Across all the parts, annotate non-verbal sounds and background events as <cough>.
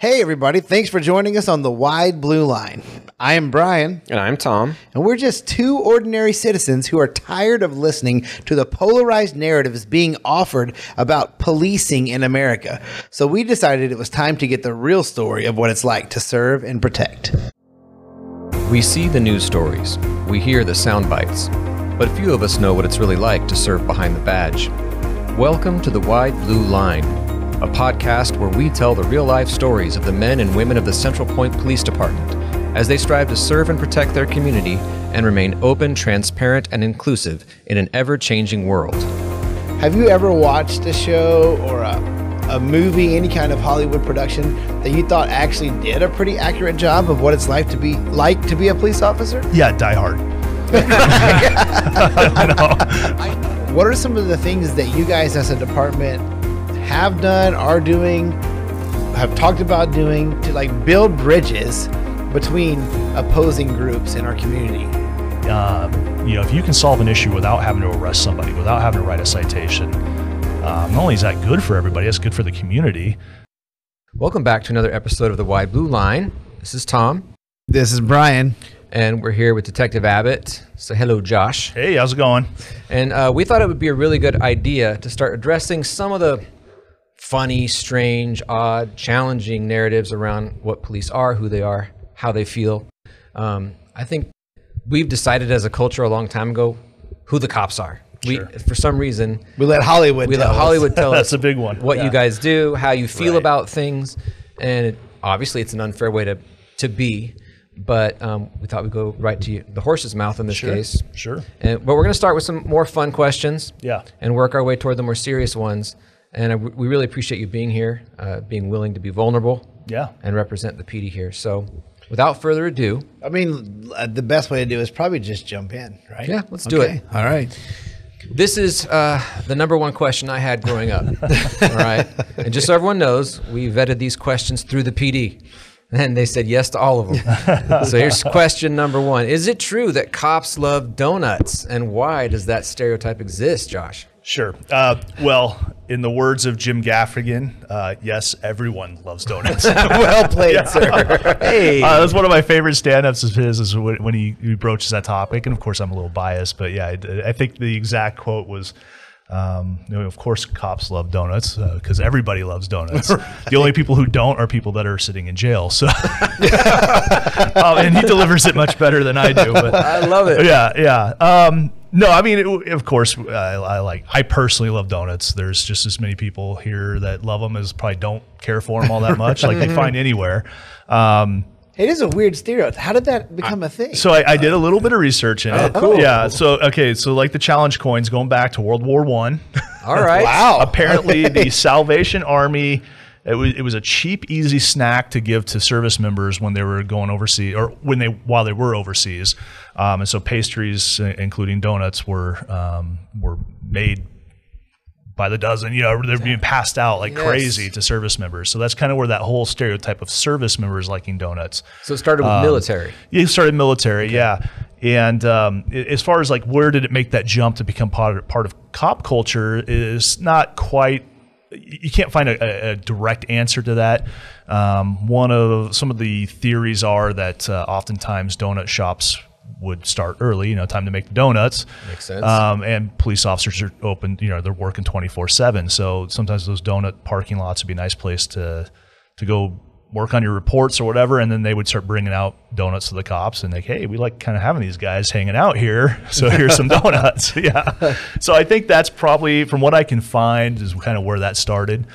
Hey, everybody. Thanks for joining us on the Wide Blue Line. I am Brian, And I'm Tom. and we're just two ordinary citizens who are tired of listening to the polarized narratives being offered about policing in America. So we decided it was time to get the real story of what it's like to serve and protect. We see the news stories, we hear the sound bites, but few of us know what it's really like to serve behind the badge. Welcome to the Wide Blue Line, a podcast where we tell the real life stories of the men and women of the Central Point Police Department as they strive to serve and protect their community and remain open, transparent, and inclusive in an ever changing world. Have you ever watched a show or a, a movie, any kind of Hollywood production that you thought actually did a pretty accurate job of what it's like to be like to be a police officer? Yeah, Die Hard. <laughs> <laughs> What are some of the things that you guys as a department have done, are doing, have talked about doing to like build bridges between opposing groups in our community? Um, you know, if you can solve an issue without having to arrest somebody, without having to write a citation, um, not only is that good for everybody, it's good for the community. Welcome back to another episode of the Wide Blue Line. This is Tom, This is Brian. and we're here with Detective Abbott. So, hello, Josh. Hey, how's it going? And uh, we thought it would be a really good idea to start addressing some of the funny, strange, odd, challenging narratives around what police are, who they are, how they feel. Um, I think we've decided as a culture a long time ago who the cops are. We, for some reason, We let Hollywood. we tell let us. Hollywood tell <laughs> That's us a big one. what you guys do, how you feel Right. about things, and it, obviously it's an unfair way to to be. But um, we thought we'd go right to you, the horse's mouth in this Sure. case. Sure. And, but we're going to start with some more fun questions. Yeah. And work our way toward the more serious ones. And I, we really appreciate you being here, uh, being willing to be vulnerable Yeah. and represent the PD here. So, without further ado, I mean, uh, the best way to do is probably just jump in, right? Yeah, let's do it. All right. this is uh, the number one question I had growing up. <laughs> All right. And just so everyone knows, we vetted these questions through the PD. And they said yes to all of them. <laughs> so here's question number one Is it true that cops love donuts? And why does that stereotype exist, Josh? Sure. Uh, well, in the words of Jim Gaffigan, uh, yes, everyone loves donuts. <laughs> well played, sir. Hey. Uh, that's one of my favorite stand-ups of his is when, when he, he broaches that topic, and of course I'm a little biased, but yeah, I, I think the exact quote was, um, you know, of course cops love donuts because everybody loves donuts. the only people who don't are people that are sitting in jail. So, <laughs> um, and he delivers it much better than I do. But I love it. yeah, yeah. Um, no, I mean, it, of course, I, I like. I personally love donuts. There's just as many people here that love them as probably don't care for them all that much. like they <laughs> find anywhere. Um, It is a weird stereotype. How did that become a thing? so I, I did a little bit of research in it. cool. Yeah. So okay. So like the challenge coins going back to World War One. All right. <laughs> wow. Apparently, the <laughs> Salvation Army. It was, it was a cheap, easy snack to give to service members when they were going overseas, or when they while they were overseas. Um, and so pastries, including donuts, were um, were made by the dozen. You know, they're being passed out like Yes. crazy to service members. So that's kind of where that whole stereotype of service members liking donuts. So it started with Um, military. You started military, yeah. And um, as far as like where did it make that jump to become part of, part of cop culture is not quite. You can't find a, a- direct answer to that. Um, one of some of the theories are that uh, oftentimes donut shops would start early, you know, time to make the donuts. Makes sense. Um, and police officers are open, you know, they're working 24 7. So sometimes those donut parking lots would be a nice place to, to go work on your reports or whatever. And then they would start bringing out donuts to the cops and like, hey, we like kind of having these guys hanging out here. <laughs> So here's some donuts. <laughs> Yeah. So I think that's probably, from what I can find, is kind of where that started.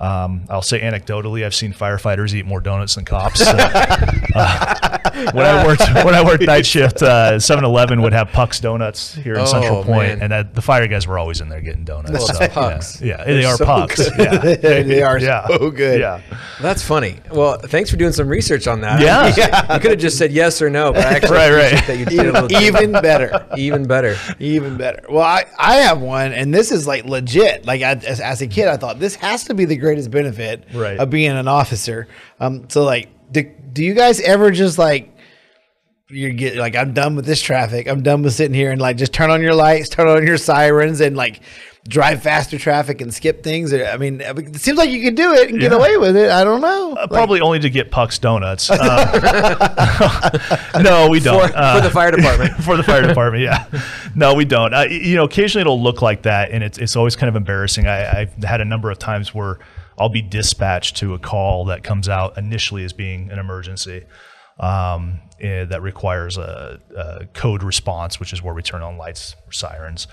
Um, I'll say anecdotally, I've seen firefighters eat more donuts than cops. So, <laughs> uh, when I worked <laughs> when I worked night <laughs> shift, uh, 7-Eleven would have Puck's Donuts here in Oh, Central Point, man. and that, the fire guys were always in there getting donuts. Well, it's so, Pucks. Yeah, yeah they are so Pucks. Yeah. <laughs> they are yeah. so good. Yeah. That's funny. Well, thanks for doing some research on that. Yeah. You could have just said yes or no, but I actually Right, right. that you did a little Even better. even better. Even better. Well, I, I have one, and this is like legit. Like I, as, as a kid, I thought this has to be the greatest benefit Right. of being an officer. Um, so like, do, do you guys ever just like you get like I'm done with this traffic. I'm done with sitting here and like just turn on your lights, turn on your sirens, and like drive faster traffic and skip things? Or, I mean, it seems like you can do it and get away with it. I don't know. Uh, probably only to get Puck's donuts. <laughs> Um, <laughs> no, we don't. Uh, for the fire department. <laughs> for the fire department. Yeah, no, we don't. Uh, you know, occasionally it'll look like that, and it's it's always kind of embarrassing. I, I've had a number of times where I'll be dispatched to a call that comes out initially as being an emergency. Um, eh, that requires a, a code response, which is where we turn on lights or sirens.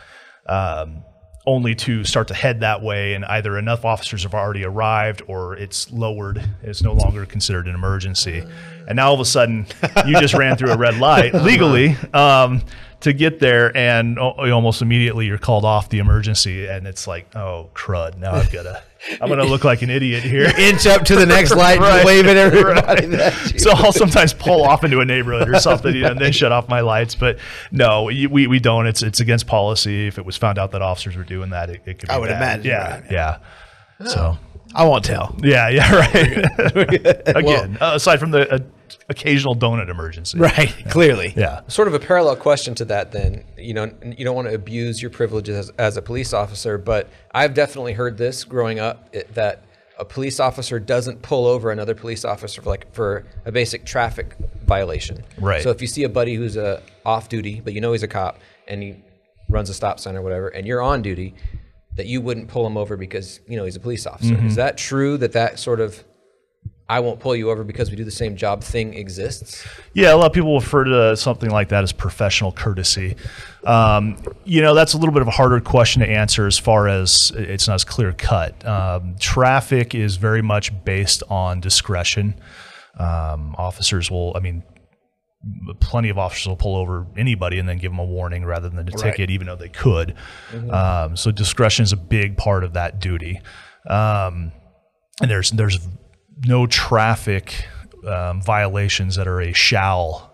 Um, only to start to head that way, and either enough officers have already arrived or it's lowered. It's no longer considered an emergency. And now all of a sudden, you just ran through a red light <laughs> legally um, to get there, and almost immediately you're called off the emergency. And it's like, oh, crud. Now I've got to, I'm going to look like an idiot <laughs> here. Inch up to the next light, <laughs> Right. and wave at everybody. that you- So I'll sometimes pull off into a neighborhood or something, you know, and then <laughs> shut off my lights. But no, we, we, we don't. It's it's against policy. If it was found out that officers were doing that, it, it could. Be I would bad. imagine, Yeah, right. yeah. So I won't tell. yeah, yeah, right. Again, uh, aside from the uh, occasional donut emergency, Right, clearly. Yeah, sort of a parallel question to that then. You know you don't want to abuse your privileges as, as a police officer but i've definitely heard this growing up it, that a police officer doesn't pull over another police officer for like for a basic traffic violation. Right. so if you see a buddy who's uh, off duty but you know he's a cop and he runs a stop sign or whatever and you're on duty that you wouldn't pull him over because you know he's a police officer. Is that true that that sort of I won't pull you over because we do the same job thing exists. Yeah, a lot of people refer to something like that as professional courtesy. Um, you know, that's a little bit of a harder question to answer as far as it's not as clear cut. Um, traffic is very much based on discretion. Um, officers will, I mean, plenty of officers will pull over anybody and then give them a warning rather than a ticket, even though they could. Um, so discretion is a big part of that duty. Um, and there's there's no traffic um, violations that are a shall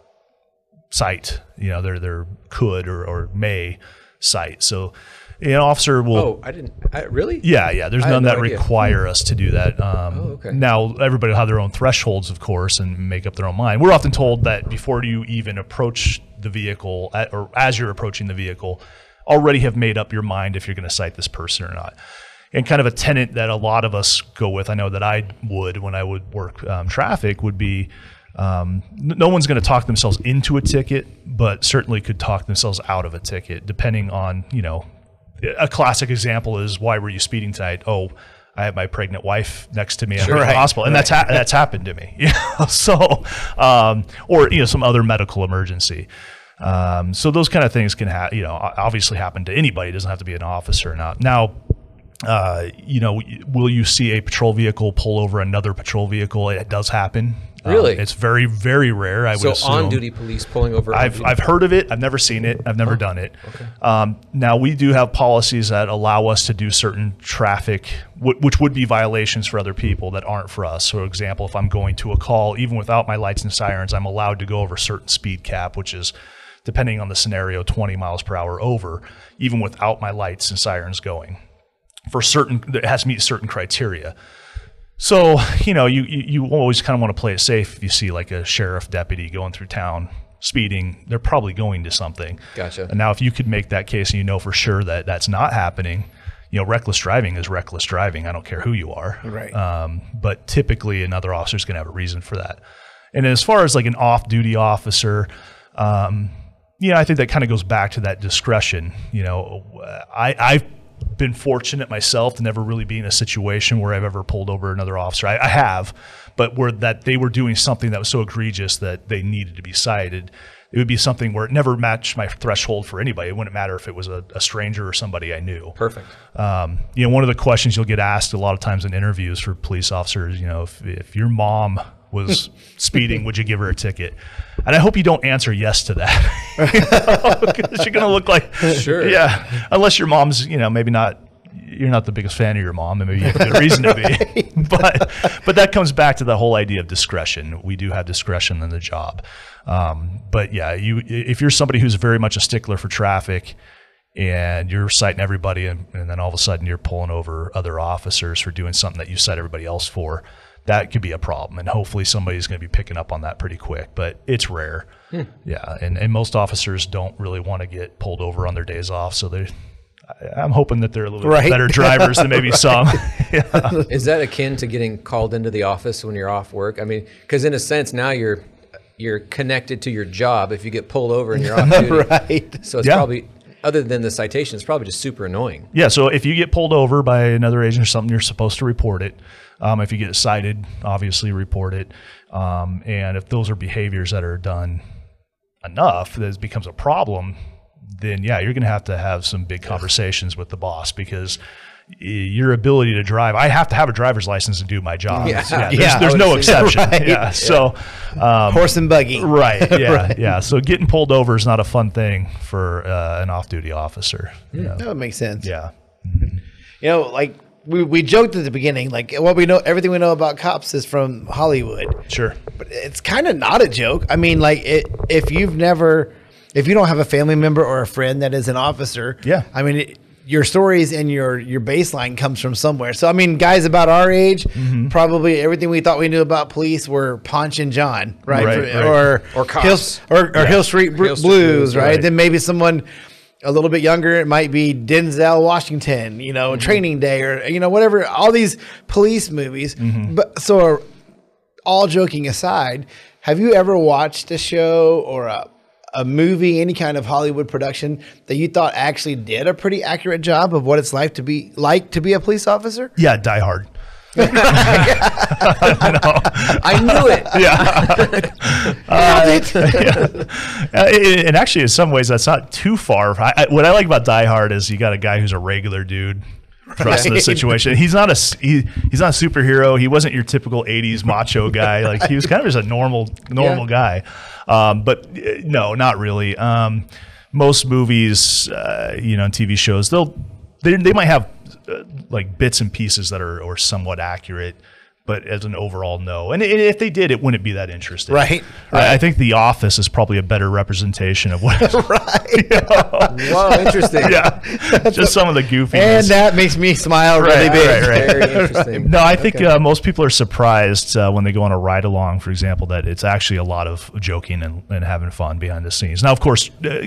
cite. You know, they're they're could or, or may cite. So, an officer will. Oh, I didn't. I, really? Yeah, yeah. There's I none no that idea. require us to do that. Um, Oh, okay. Now, everybody will have their own thresholds, of course, and make up their own mind. We're often told that before you even approach the vehicle, at, or as you're approaching the vehicle, already have made up your mind if you're going to cite this person or not. And kind of a tenet that a lot of us go with, I know that I would when I would work um, traffic, would be um, no one's going to talk themselves into a ticket, but certainly could talk themselves out of a ticket, depending on, you know, a classic example is why were you speeding tonight? Oh, I have my pregnant wife next to me at the Right, hospital, and that's ha- that's happened to me. <laughs> You know? So, um, or you know, some other medical emergency. Um, so those kind of things can ha- you know obviously happen to anybody. It doesn't have to be an officer. Now, now uh, you know, will you see a patrol vehicle pull over another patrol vehicle? It does happen. Um, Really? it's very, very rare. I would So assume. on-duty police pulling over. I've, I've heard of it. I've never seen it. I've never done it. Um, now we do have policies that allow us to do certain traffic, w- which would be violations for other people that aren't for us. So, for example, if I'm going to a call, even without my lights and sirens, I'm allowed to go over a certain speed cap, which is, depending on the scenario, 20 miles per hour over, even without my lights and sirens going. For certain, it has to meet certain criteria. So, you know, you, you, you always kind of want to play it safe. If you see like a sheriff deputy going through town speeding, they're probably going to something. Gotcha. And now, if you could make that case and you know for sure that that's not happening, you know, reckless driving is reckless driving. I don't care who you are. Right. Um, but typically, another officer is going to have a reason for that. And as far as like an off duty officer, um, yeah, I think that kind of goes back to that discretion. You know, I, I've been fortunate myself to never really be in a situation where I've ever pulled over another officer. I, I have, but where that they were doing something that was so egregious that they needed to be cited. It would be something where it never matched my threshold for anybody. It wouldn't matter if it was a, a stranger or somebody I knew. Perfect. Um, you know, one of the questions you'll get asked a lot of times in interviews for police officers, you know, if, if your mom was speeding, would you give her a ticket? And I hope you don't answer yes to that. <laughs> Because you're going to look like, Sure. yeah, unless your mom's, you know, maybe not, you're not the biggest fan of your mom, and maybe you have a good reason to be. <laughs> <laughs> but, but that comes back to the whole idea of discretion. We do have discretion in the job. Um, but yeah, you, if you're somebody who's very much a stickler for traffic, and you're citing everybody and, and then all of a sudden you're pulling over other officers for doing something that you cite everybody else for that could be a problem and hopefully somebody's going to be picking up on that pretty quick but it's rare hmm. yeah and, and most officers don't really want to get pulled over on their days off so they I- I'm hoping that they're a little Right. better drivers than maybe <laughs> some. <laughs> Yeah. Is that akin to getting called into the office when you're off work? I mean, because in a sense now you're you're connected to your job if you get pulled over and you're off <laughs> duty. right. So it's Yeah. probably other than the citation, it's probably just super annoying. Yeah, so if you get pulled over by another agent or something, you're supposed to report it. Um, if you get cited, obviously report it. Um, and if those are behaviors that are done enough that it becomes a problem, then yeah, you're going to have to have some big conversations with the boss because your ability to drive, I have to have a driver's license to do my job. Yeah. <laughs> there's, Yeah, there's no exception. <laughs> Right. Yeah. So, um, Horse and buggy. right. <laughs> Yeah. Yeah. So getting pulled over is not a fun thing for uh, an off duty officer. you know. That would make sense. Yeah. You know, like we, we joked at the beginning, like what we know, everything we know about cops is from Hollywood. Sure. But it's kind of not a joke. I mean, like it, if you've never, if you don't have a family member or a friend that is an officer, Yeah. I mean, it, your stories and your your baseline comes from somewhere. So I mean, guys about our age, Mm-hmm. probably everything we thought we knew about police were Ponch and John, right? Right, For- right. Or Or cops. Hill, or, or Hill Street Br- Hill Street Blues, Blues, right? right. Then maybe someone a little bit younger, it might be Denzel Washington, you know, mm-hmm. Training Day, or you know, whatever. All these police movies. Mm-hmm. But so, all joking aside, have you ever watched a show or a a movie, any kind of Hollywood production that you thought actually did a pretty accurate job of what it's like to be like to be a police officer? Yeah, Die Hard. <laughs> <laughs> I knew it. <laughs> Yeah. Uh, and and actually, in some ways, that's not too far. I, I, what I like about Die Hard is you got a guy who's a regular dude. In the situation. He's not a he, he's not a superhero. He wasn't your typical '80s macho guy. Like he was kind of just a normal normal guy. Um, but uh, no, not really. Um, most movies, uh, you know, and TV shows, they'll they, they might have uh, like bits and pieces that are or somewhat accurate. But as an overall, no. And, if they did, it wouldn't be that interesting. Right, I, I think The Office is probably a better representation of what. <laughs> Right. Wow, interesting. <laughs> yeah, <laughs> just some of the goofiness. And that makes me smile really Right, big. right, right. Very interesting. No, I think uh, most people are surprised uh, when they go on a ride along, for example, that it's actually a lot of joking and, and having fun behind the scenes. Now, of course, uh,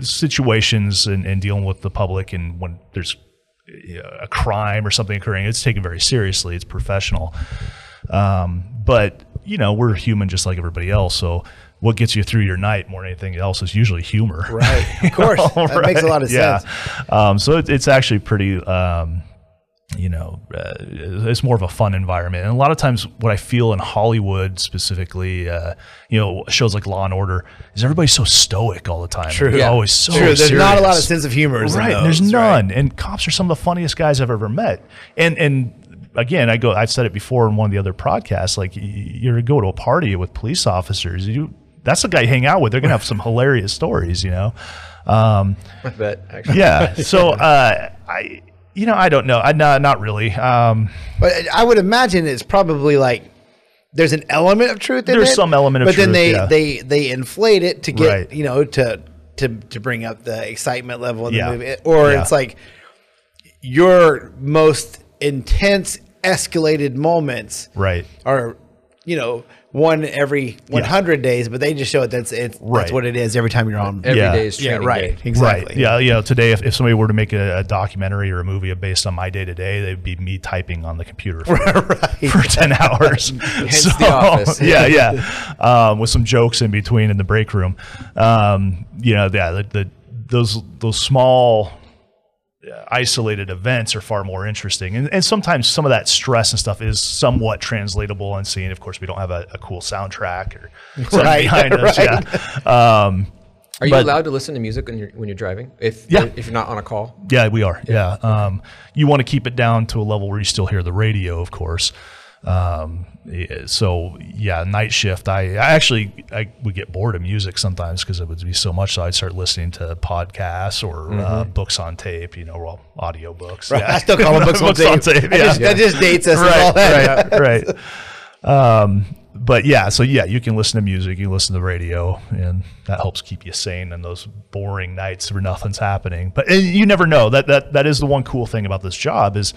situations and, and dealing with the public and when there's you know, a crime or something occurring, it's taken very seriously. It's professional. Um, but, you know, we're human just like everybody else. So what gets you through your night more than anything else is usually humor. Right, of course. <laughs> That makes a lot of Yeah. sense. Um, so it, it's actually pretty, um, you know, uh, it's more of a fun environment. And a lot of times, what I feel in Hollywood specifically, uh, you know, shows like Law and Order, is everybody's so stoic all the time. True. They're Yeah. always so True, there's not a lot of sense of humor. Right. those, There's right? none. And cops are some of the funniest guys I've ever met. And and again, I go. I've said it before in one of the other podcasts. Like you're going to go to a party with police officers. You that's the guy you hang out with. They're gonna have some hilarious stories. You know. Um, I bet, actually. yeah. So <laughs> uh, I. You know, I don't know. I not not really. Um, But I would imagine it's probably like there's an element of truth in There's it. some element of truth. but then they yeah. they they inflate it to get Right. you know to to to bring up the excitement level in Yeah. the movie, or Yeah. it's like your most intense escalated moments right. are you know one every 100 days, but they just show it that's it's Right. that's what it is every time you're on. Every Yeah. day is yeah, training right. day. Exactly. Right. Yeah. You know, today, if, if somebody were to make a, a documentary or a movie based on my day to day, they'd be me typing on the computer for, <laughs> for 10 <laughs> hours. Hence <laughs> The Office. Yeah. Yeah. Um, with some jokes in between in the break room. Um, you know, yeah, the, the, those, those small, isolated events are far more interesting. And, and sometimes some of that stress and stuff is somewhat translatable on scene. Of course, we don't have a, a cool soundtrack or <laughs> something Right, behind us. right. Yeah. Um, Are you But- allowed to listen to music when you're when you're driving? If Yeah. if you're not on a call. Yeah, we are. Yeah. Um, you want to keep it down to a level where you still hear the radio, of course. Um, so yeah, night shift. I, I actually I would get bored of music sometimes because it would be so much. So I'd start listening to podcasts or uh, books on tape. You know, well, audio books. Right. I still call them <laughs> books on tape. That yeah. just- that just dates us that. right, right. Um, but yeah, so yeah, you can listen to music, you can listen to the radio, and that helps keep you sane in those boring nights where nothing's happening. But you never know. That that that is the one cool thing about this job is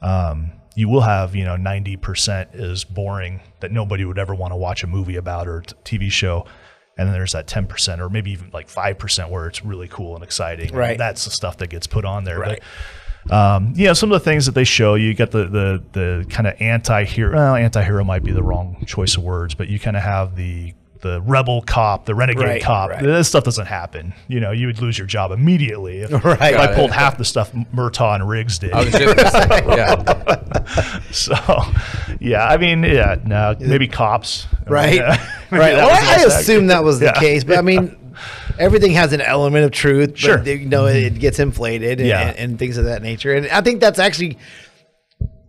um, you will have you know ninety percent is boring that nobody would ever want to watch a movie about or t- TV show. and then there's that 10% or maybe even like 5% where it's really cool and exciting. Right. That's the stuff that gets put on there. Right. But, um, you know, some of the things that they show you, you get the the the kind of anti-hero. Well, anti-hero might be the wrong choice of words, but you kind of have the the rebel cop, the renegade Right, cop. right. This stuff doesn't happen. You know, you would lose your job immediately if, <laughs> Right. if I Got it. pulled half the stuff Murtaugh and Riggs did. I was just say, yeah. <laughs> So, yeah, I mean, yeah, no, maybe cops, right? Yeah. <laughs> Right. Well, I assume that was the Yeah. case, but I mean, everything has an element of truth. But Sure. you know, it gets inflated and, Yeah. and, things of that nature. And I think that's actually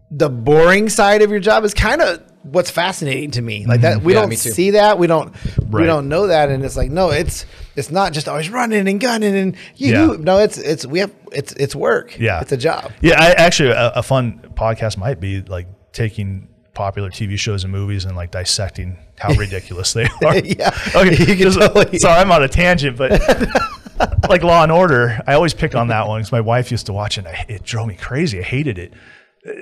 the boring side of your job is kind of what's fascinating to me. Like that, mm-hmm. we Yeah, don't see that. We don't. We don't know that, and it's like no, it's it's not just always running and gunning and you. Yeah. No, it's it's we have it's it's work. Yeah, it's a job. Yeah, I, actually, a, a fun podcast might be like taking popular TV shows and movies and like dissecting how ridiculous they <laughs> are. Yeah. Okay. <laughs> Totally- Sorry, I'm on a tangent, but <laughs> like Law and Order, I always pick on that one because my wife used to watch it. And I, it drove me crazy. I hated it.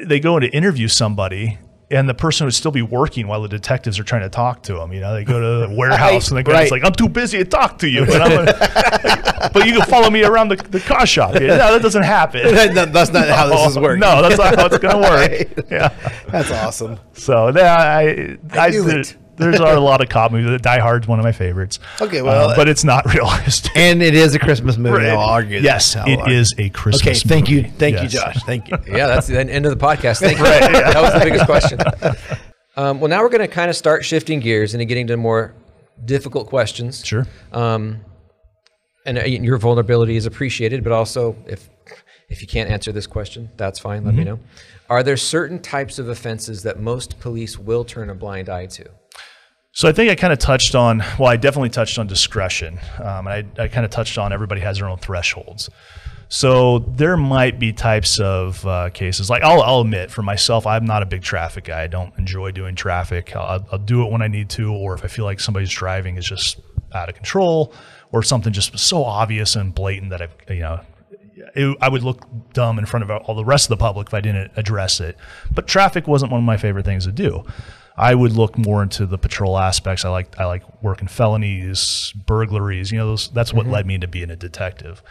They go in to interview somebody. And the person would still be working while the detectives are trying to talk to them. You know, they go to the <laughs> warehouse and the guy's right. like, "I'm too busy to talk to you," I'm gonna, <laughs> but you can follow me around the, the car shop. Yeah, no, that doesn't happen. <laughs> No, that's not how this is oh, working. No, that's not how it's going to work. Yeah. That's awesome. So yeah, I, I, knew there- it. There's a lot of cop movies. Die Hard's one of my favorites. Okay, well, Uh, but it's not <laughs> realistic. And it is a Christmas movie. I'll argue. Yes, I'll it argue. is a Christmas. Movie. Okay, thank you, thank Yes. you, Josh. Thank you. Yeah, that's the end of the podcast. Thank <laughs> you. That was the biggest question. Um, well, now we're going to kind of start shifting gears and getting to more difficult questions. Sure. Um, and uh, your vulnerability is appreciated, but also if if you can't answer this question, that's fine. Let me Mm-hmm. know. Are there certain types of offenses that most police will turn a blind eye to? So I think I kind of touched on. Well, I definitely touched on discretion, um, and I, I kind of touched on everybody has their own thresholds. So there might be types of uh, cases. Like I'll, I'll admit, for myself, I'm not a big traffic guy. I don't enjoy doing traffic. I'll, I'll do it when I need to, or if I feel like somebody's driving is just out of control, or something just so obvious and blatant that I, you know, it, I would look dumb in front of all the rest of the public if I didn't address it. But traffic wasn't one of my favorite things to do. I would look more into the patrol aspects. I like I like working felonies, burglaries. You know, those, that's what led me into being a detective.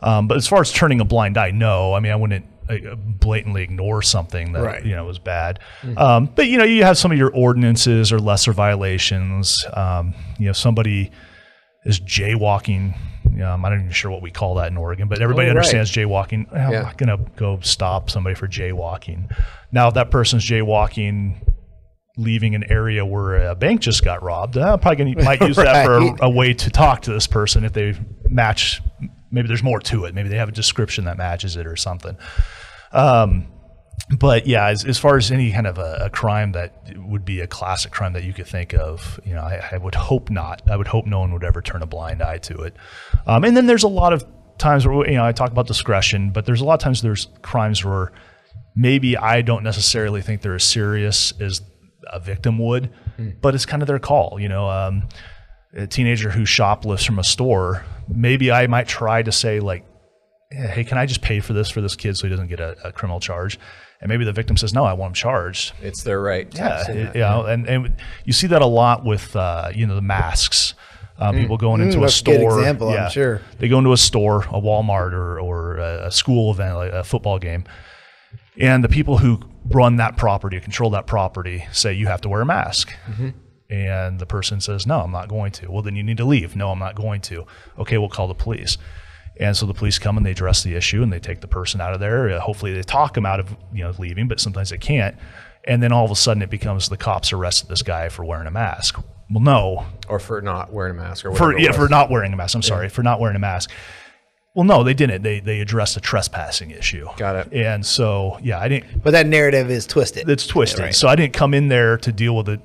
Um, but as far as turning a blind eye, no. I mean, I wouldn't uh, blatantly ignore something that Right. you know was bad. Um, but you know, you have some of your ordinances or lesser violations. Um, you know, somebody is jaywalking. Um, I'm not even sure what we call that in Oregon, but everybody Oh, right. understands jaywalking. I'm Yeah. not going to go stop somebody for jaywalking. Now, if that person's jaywalking, leaving an area where a bank just got robbed, I'm probably gonna, might <laughs> use that for a, a way to talk to this person if they match. Maybe there's more to it. Maybe they have a description that matches it or something. Um, but yeah, as, as far as any kind of a, a crime that would be a classic crime that you could think of, you know, I, I would hope not. I would hope no one would ever turn a blind eye to it. Um, and then there's a lot of times where you know I talk about discretion, but there's a lot of times there's crimes where maybe I don't necessarily think they're as serious as a victim would, but it's kind of their call. You know, um, a teenager who shoplifts from a store, maybe I might try to say like, hey, can I just pay for this for this kid so he doesn't get a, a criminal charge? And maybe the victim says, no, I want him charged. It's their right. to Yeah, it- that. you know, and, and you see that a lot with uh, you know the masks. Um, People going into a Mm. that's a good store. example, I'm sure. They go into a store, a Walmart or or a, a school event, like a football game, and the people who run that property, control that property, say you have to wear a mask. And the person says, "No, I'm not going to." Well, then you need to leave. No, I'm not going to. Okay, we'll call the police. And so the police come and they address the issue and they take the person out of there. Uh, hopefully, they talk them out of you know leaving, but sometimes they can't. And then all of a sudden, it becomes the cops arrested this guy for wearing a mask. Well, no, Or for not wearing a mask or for yeah, for not wearing a mask. I'm sorry, for not wearing a mask. Well, no, they didn't. They they addressed a trespassing issue. Got it. And so yeah, I didn't But that narrative is twisted. it's twisted. Yeah, right. So I didn't come in there to deal with it.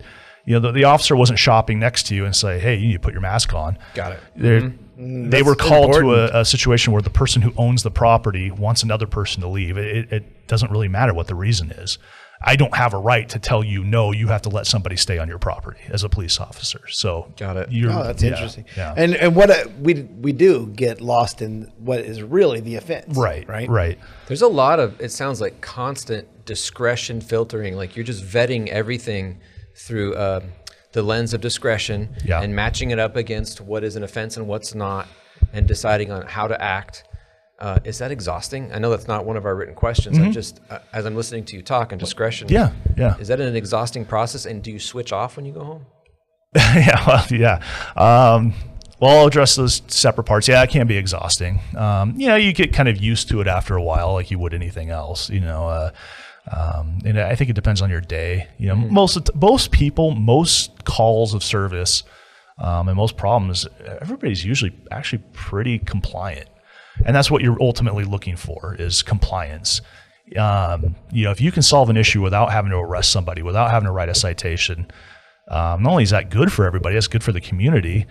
You know, the, the officer wasn't shopping next to you and say, "Hey, you need to put your mask on." Got it. Mm-hmm. They were called to a, a situation where the person who owns the property wants another person to leave. It, it, it doesn't really matter what the reason is. I don't have a right to tell you no. You have to let somebody stay on your property as a police officer. So Got it. You're, Oh, that's yeah, interesting. Yeah. And and what uh, we we do get lost in what is really the offense. right, Right. right. There's a lot of, it sounds like constant discretion filtering. Like you're just vetting everything through, um, the lens of discretion Yeah. and matching it up against what is an offense and what's not, and deciding on how to act. Uh, is that exhausting? I know that's not one of our written questions. I'm just uh, as I'm listening to you talk and discretion. Mm-hmm. Yeah, yeah. Is that an exhausting process? And do you switch off when you go home? <laughs> yeah, well, yeah. Um, well, I'll address those separate parts. Yeah, it can be exhausting. Um, you know, you get kind of used to it after a while, like you would anything else. You know, uh, um, and I think it depends on your day. You know, most of the- most people, most calls of service, um, and most problems, everybody's usually actually pretty compliant, and that's what you're ultimately looking for is compliance. Um, you know, if you can solve an issue without having to arrest somebody, without having to write a citation, um, not only is that good for everybody, it's good for the community,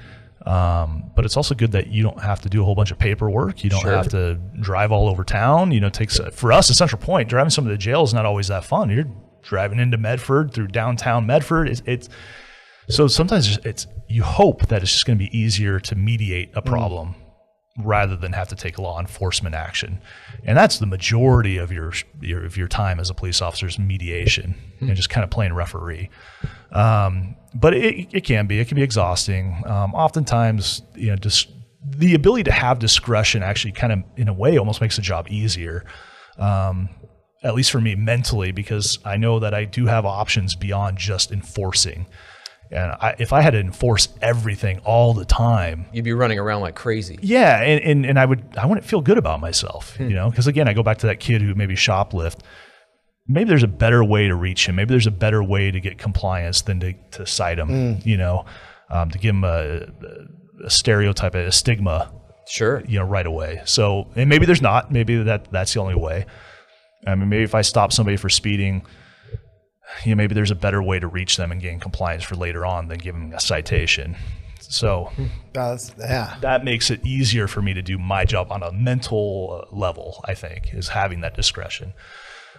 um, but it's also good that you don't have to do a whole bunch of paperwork. You don't Sure. have to drive all over town. You know, takes for us at Central Point, driving some of the jails is not always that fun. You're driving into Medford through downtown Medford. It's, it's so sometimes it's you hope that it's just going to be easier to mediate a problem rather than have to take law enforcement action. And that's the majority of your, your of your time as a police officer is mediation and just kind of playing referee. Um, but it, it can be it can be exhausting. Um, oftentimes, you know, just the ability to have discretion actually kind of in a way almost makes the job easier. Um, at least for me mentally, because I know that I do have options beyond just enforcing. And I, if I had to enforce everything all the time, You'd be running around like crazy. yeah, and, and, and I would I wouldn't feel good about myself, you know, because again, I go back to that kid who maybe shoplift. Maybe there's a better way to reach him. Maybe there's a better way to get compliance than to, to cite him, you know, um, to give him a, a stereotype, a stigma, Sure. you know, right away. So, and maybe there's not. Maybe that that's the only way. I mean, maybe if I stop somebody for speeding, you know, maybe there's a better way to reach them and gain compliance for later on than giving a citation. So That's, yeah. that makes it easier for me to do my job on a mental uh, level. I think is having that discretion.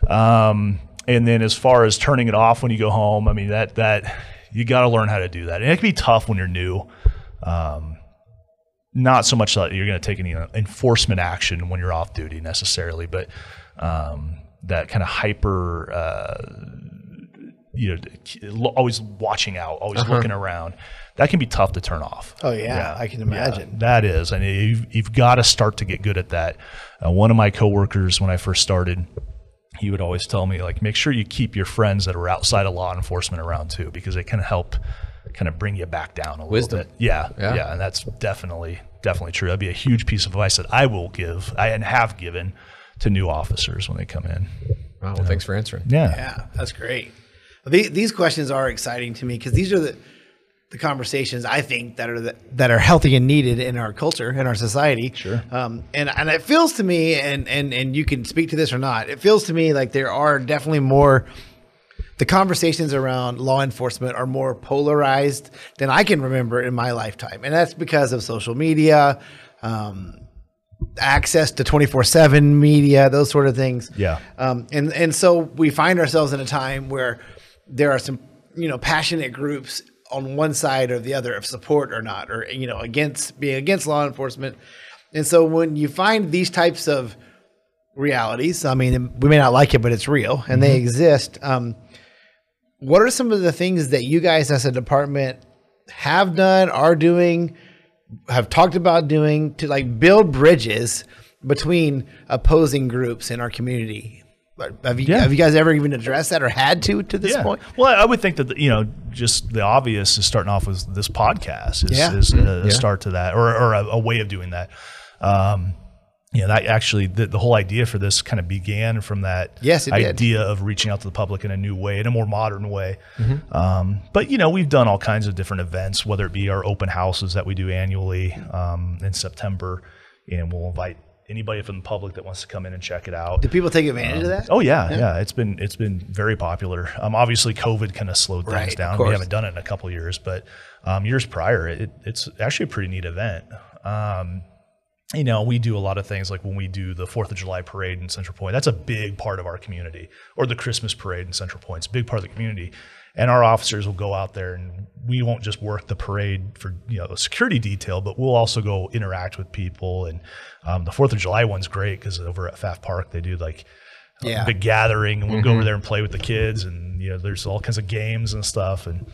Um, and then as far as turning it off when you go home, I mean that that you got to learn how to do that, and it can be tough when you're new. Um, not so much that you're going to take any uh, enforcement action when you're off duty necessarily, but um, that kind of hyper, uh, you know, always watching out, always looking around. That can be tough to turn off. Oh, yeah, I can imagine. that is, and you've, you've got to start to get good at that. Uh, one of my coworkers, when I first started, he would always tell me like, make sure you keep your friends that are outside of law enforcement around too, because it can help kind of bring you back down a Wisdom. little bit. Yeah, Yeah. yeah, and that's definitely definitely true. That'd be a huge piece of advice that I will give, I and have given to new officers when they come in. Wow, well, thanks for answering. Yeah, Yeah, that's great. These, these questions are exciting to me because these are the the conversations I think that are the, that are healthy and needed in our culture in our society. Sure. Um, and and it feels to me, and and and you can speak to this or not. It feels to me like there are definitely more. The conversations around law enforcement are more polarized than I can remember in my lifetime, and that's because of social media. Um, access to 24/7 media those sort of things Yeah. um, and and so we find ourselves in a time where there are some you know passionate groups on one side or the other of support or not or you know against being against law enforcement. And so when you find these types of realities i mean we may not like it but it's real and they exist um, what are some of the things that you guys as a department have done are doing have talked about doing to like build bridges between opposing groups in our community have you, Yeah. have you guys ever even addressed that or had to to this point Well, I would think that the, you know, just the obvious is starting off with this podcast is, Yeah. is a, Yeah. start to that, or, or a, a way of doing that. Um, you know, that actually the, the whole idea for this kind of began from that Yes, it did. idea of reaching out to the public in a new way, in a more modern way. Mm-hmm. Um, but you know, we've done all kinds of different events, whether it be our open houses that we do annually um, in September, and we'll invite anybody from the public that wants to come in and check it out. do people take advantage of that Oh yeah, yeah, It's been it's been very popular. Um, obviously, COVID kind of slowed things Right, down. We haven't done it in a couple of years, but um, years prior, it, it's actually a pretty neat event. Um, you know, we do a lot of things like when we do the Fourth of July parade in Central Point. That's a big part of our community, or the Christmas parade in Central Point. It's a big part of the community, and our officers will go out there, and we won't just work the parade for you know a security detail, but we'll also go interact with people. And um, the Fourth of July one's great because over at Pfaff Park they do like Yeah. a big gathering, and we'll go over there and play with the kids, and you know, there's all kinds of games and stuff, and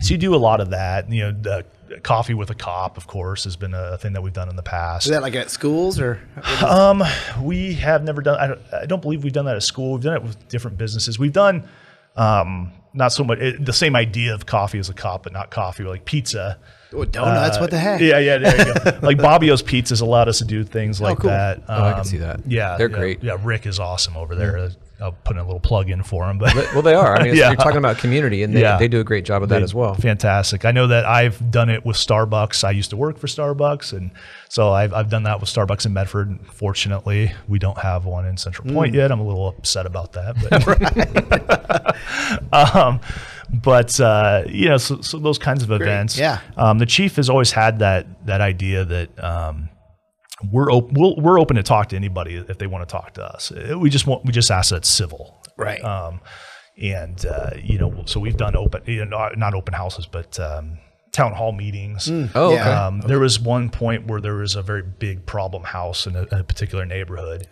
so you do a lot of that. You know, the coffee with a cop, of course, has been a thing that we've done in the past. Is that like at schools or? Um, we have never done. I don't, I don't believe we've done that at school. We've done it with different businesses. We've done um, not so much it, the same idea of coffee as a cop, but not coffee, like pizza. Oh, donuts? what the heck? Yeah, yeah, there you go. <laughs> like Bobbio's Pizzas allowed us to do things like cool. that. Oh, I can Um, see that. Yeah, They're yeah, great. Yeah, Rick is awesome over there. I'll put in a little plug in for him, but Well, they are. I mean, <laughs> Yeah. you're talking about community, and they, Yeah. they do a great job of that as well. Fantastic. I know that I've done it with Starbucks. I used to work for Starbucks, and so I've, I've done that with Starbucks in Medford. Fortunately, we don't have one in Central Point Mm. yet. I'm a little upset about that, but <laughs> um, but uh, you know, so, so those kinds of events. Yeah. Um, the chief has always had that that idea that. Um, we're op- we'll, we're open to talk to anybody if they want to talk to us. Uh, We just want we just ask that it's civil, Right. um, and uh, you know, so we've done open, you know, not- not open houses, but um, town hall meetings. Oh, okay. Um, There was one point where there was a very big problem house in a, a particular neighborhood,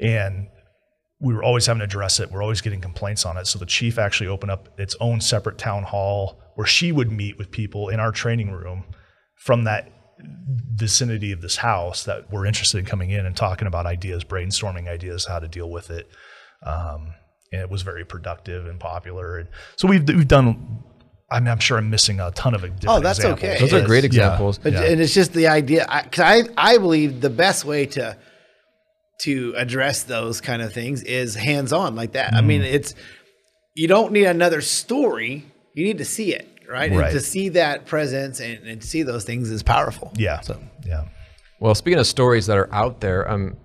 and we were always having to address it. We're always getting complaints on it. So the chief actually opened up its own separate town hall where she would meet with people in our training room from that vicinity of this house that were interested in coming in and talking about ideas, brainstorming ideas, how to deal with it. Um, and it was very productive and popular. And so we've we've done. I mean, I'm sure I'm missing a ton of different Oh, that's examples. okay. Those are Yes. great Yeah. examples. But, Yeah. And it's just the idea, because I, I, believe the best way to to address those kind of things is hands on like that. I Mm. mean, it's you don't need another story; you need to see it, right? Right. And to see that presence and, and see those things is powerful. Yeah. So yeah. Well, speaking of stories that are out there, um,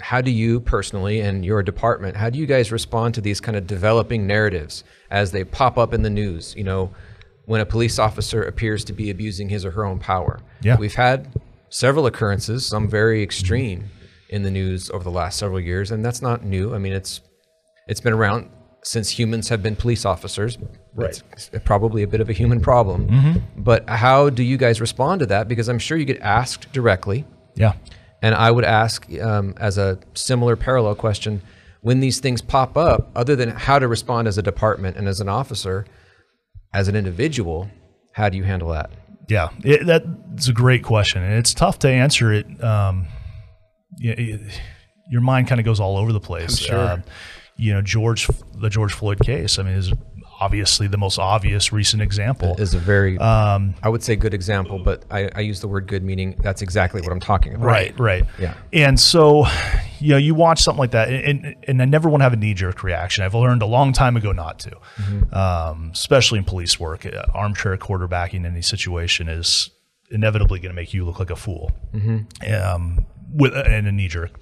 how do you personally and your department, how do you guys respond to these kind of developing narratives as they pop up in the news? You know, when a police officer appears to be abusing his or her own power. Yeah. We've had several occurrences, some very extreme, in the news over the last several years, and that's not new. I mean, it's it's been around since humans have been police officers. Right. It's probably a bit of a human problem. But how do you guys respond to that? Because I'm sure you get asked directly. Yeah. And I would ask, um, as a similar parallel question, when these things pop up, other than how to respond as a department and as an officer, as an individual, how do you handle that? Yeah, it, that's a great question, and it's tough to answer it. Um, yeah, it- your mind kind of goes all over the place. sure. Um, you know, George, the George Floyd case. I mean, is obviously the most obvious recent example. Is a very, Um, I would say, good example, but I, I use the word good meaning that's exactly what I'm talking about. Right, right. Yeah. And so, you know, you watch something like that, and, and, I never want to have a knee jerk reaction. I've learned a long time ago not to, um, especially in police work. Uh, armchair quarterbacking in any situation is inevitably going to make you look like a fool um, with in a knee jerk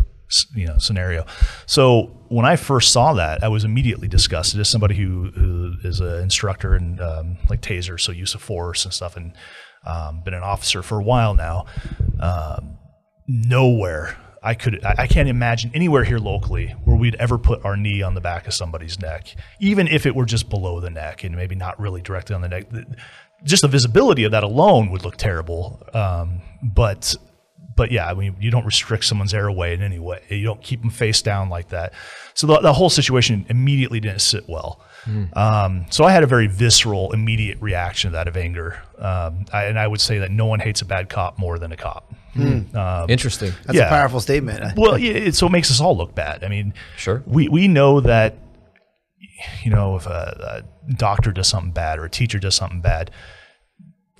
you know scenario. So when I first saw that, I was immediately disgusted as somebody who, who is an instructor in um, like taser, so use of force and stuff, and um, been an officer for a while now. Um, nowhere I could I I can't imagine anywhere here locally where we'd ever put our knee on the back of somebody's neck, even if it were just below the neck and maybe not really directly on the neck. Just the visibility of that alone would look terrible. Um, but but yeah, I mean, you don't restrict someone's airway in any way. You don't keep them face down like that. So the, the whole situation immediately didn't sit well. Um, so I had a very visceral, immediate reaction to that of anger. Um, I, and I would say that no one hates a bad cop more than a cop. Interesting. That's Yeah. a powerful statement. Well, yeah, it, so it makes us all look bad. I mean, Sure. we we know that you know if a, a doctor does something bad or a teacher does something bad,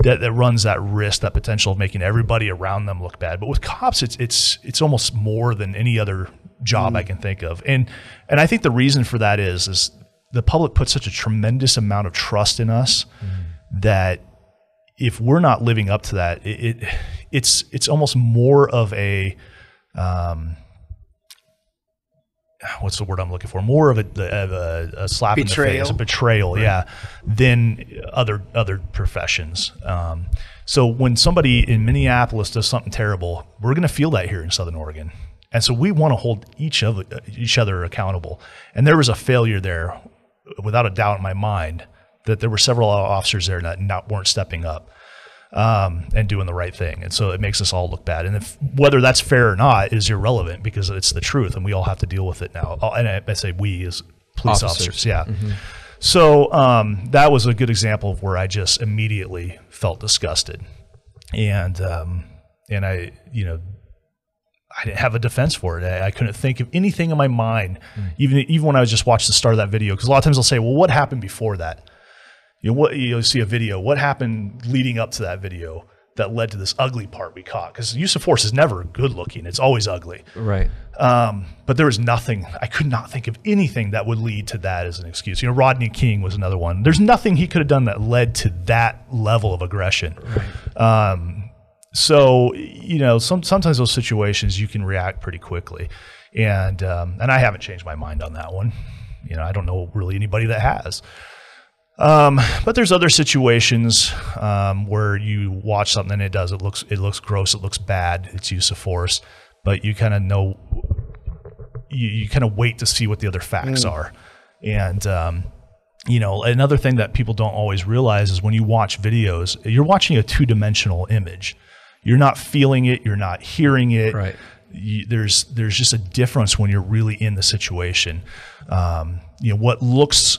that, that runs that risk, that potential of making everybody around them look bad. But with cops, it's it's it's almost more than any other job I can think of, and and I think the reason for that is is the public puts such a tremendous amount of trust in us that if we're not living up to that, it, it it's it's almost more of a um, what's the word I'm looking for? More of a, of a, a slap in the face, a betrayal, yeah, than other other professions. Um, so when somebody in Minneapolis does something terrible, we're going to feel that here in Southern Oregon, and so we want to hold each of each other accountable. And there was a failure there, without a doubt in my mind, that there were several officers there that not weren't stepping up um, and doing the right thing. And so it makes us all look bad. And if whether that's fair or not is irrelevant because it's the truth, and we all have to deal with it now. Oh, And I, I say we as police Officers. officers, yeah. So um, that was a good example of where I just immediately felt disgusted, and um, and I you know I didn't have a defense for it. I, I couldn't think of anything in my mind, even even when I was just watching the start of that video. Because a lot of times they'll say, "Well, what happened before that?" You know, what you see a video. What happened leading up to that video that led to this ugly part we caught? Because use of force is never good looking; it's always ugly. Right. Um, but there was nothing. I could not think of anything that would lead to that as an excuse. You know, Rodney King was another one. There's nothing he could have done that led to that level of aggression. Um, so you know, some, sometimes those situations you can react pretty quickly, and um, and I haven't changed my mind on that one. You know, I don't know really anybody that has. Um, but there's other situations um, where you watch something and it does it looks it looks gross, it looks bad, it's use of force, but you kind of know you, you kind of wait to see what the other facts are, and um, you know another thing that people don't always realize is when you watch videos, you're watching a two dimensional image. You're not feeling it, you're not hearing it. Right. You, there's there's just a difference when you're really in the situation. Um, you know what looks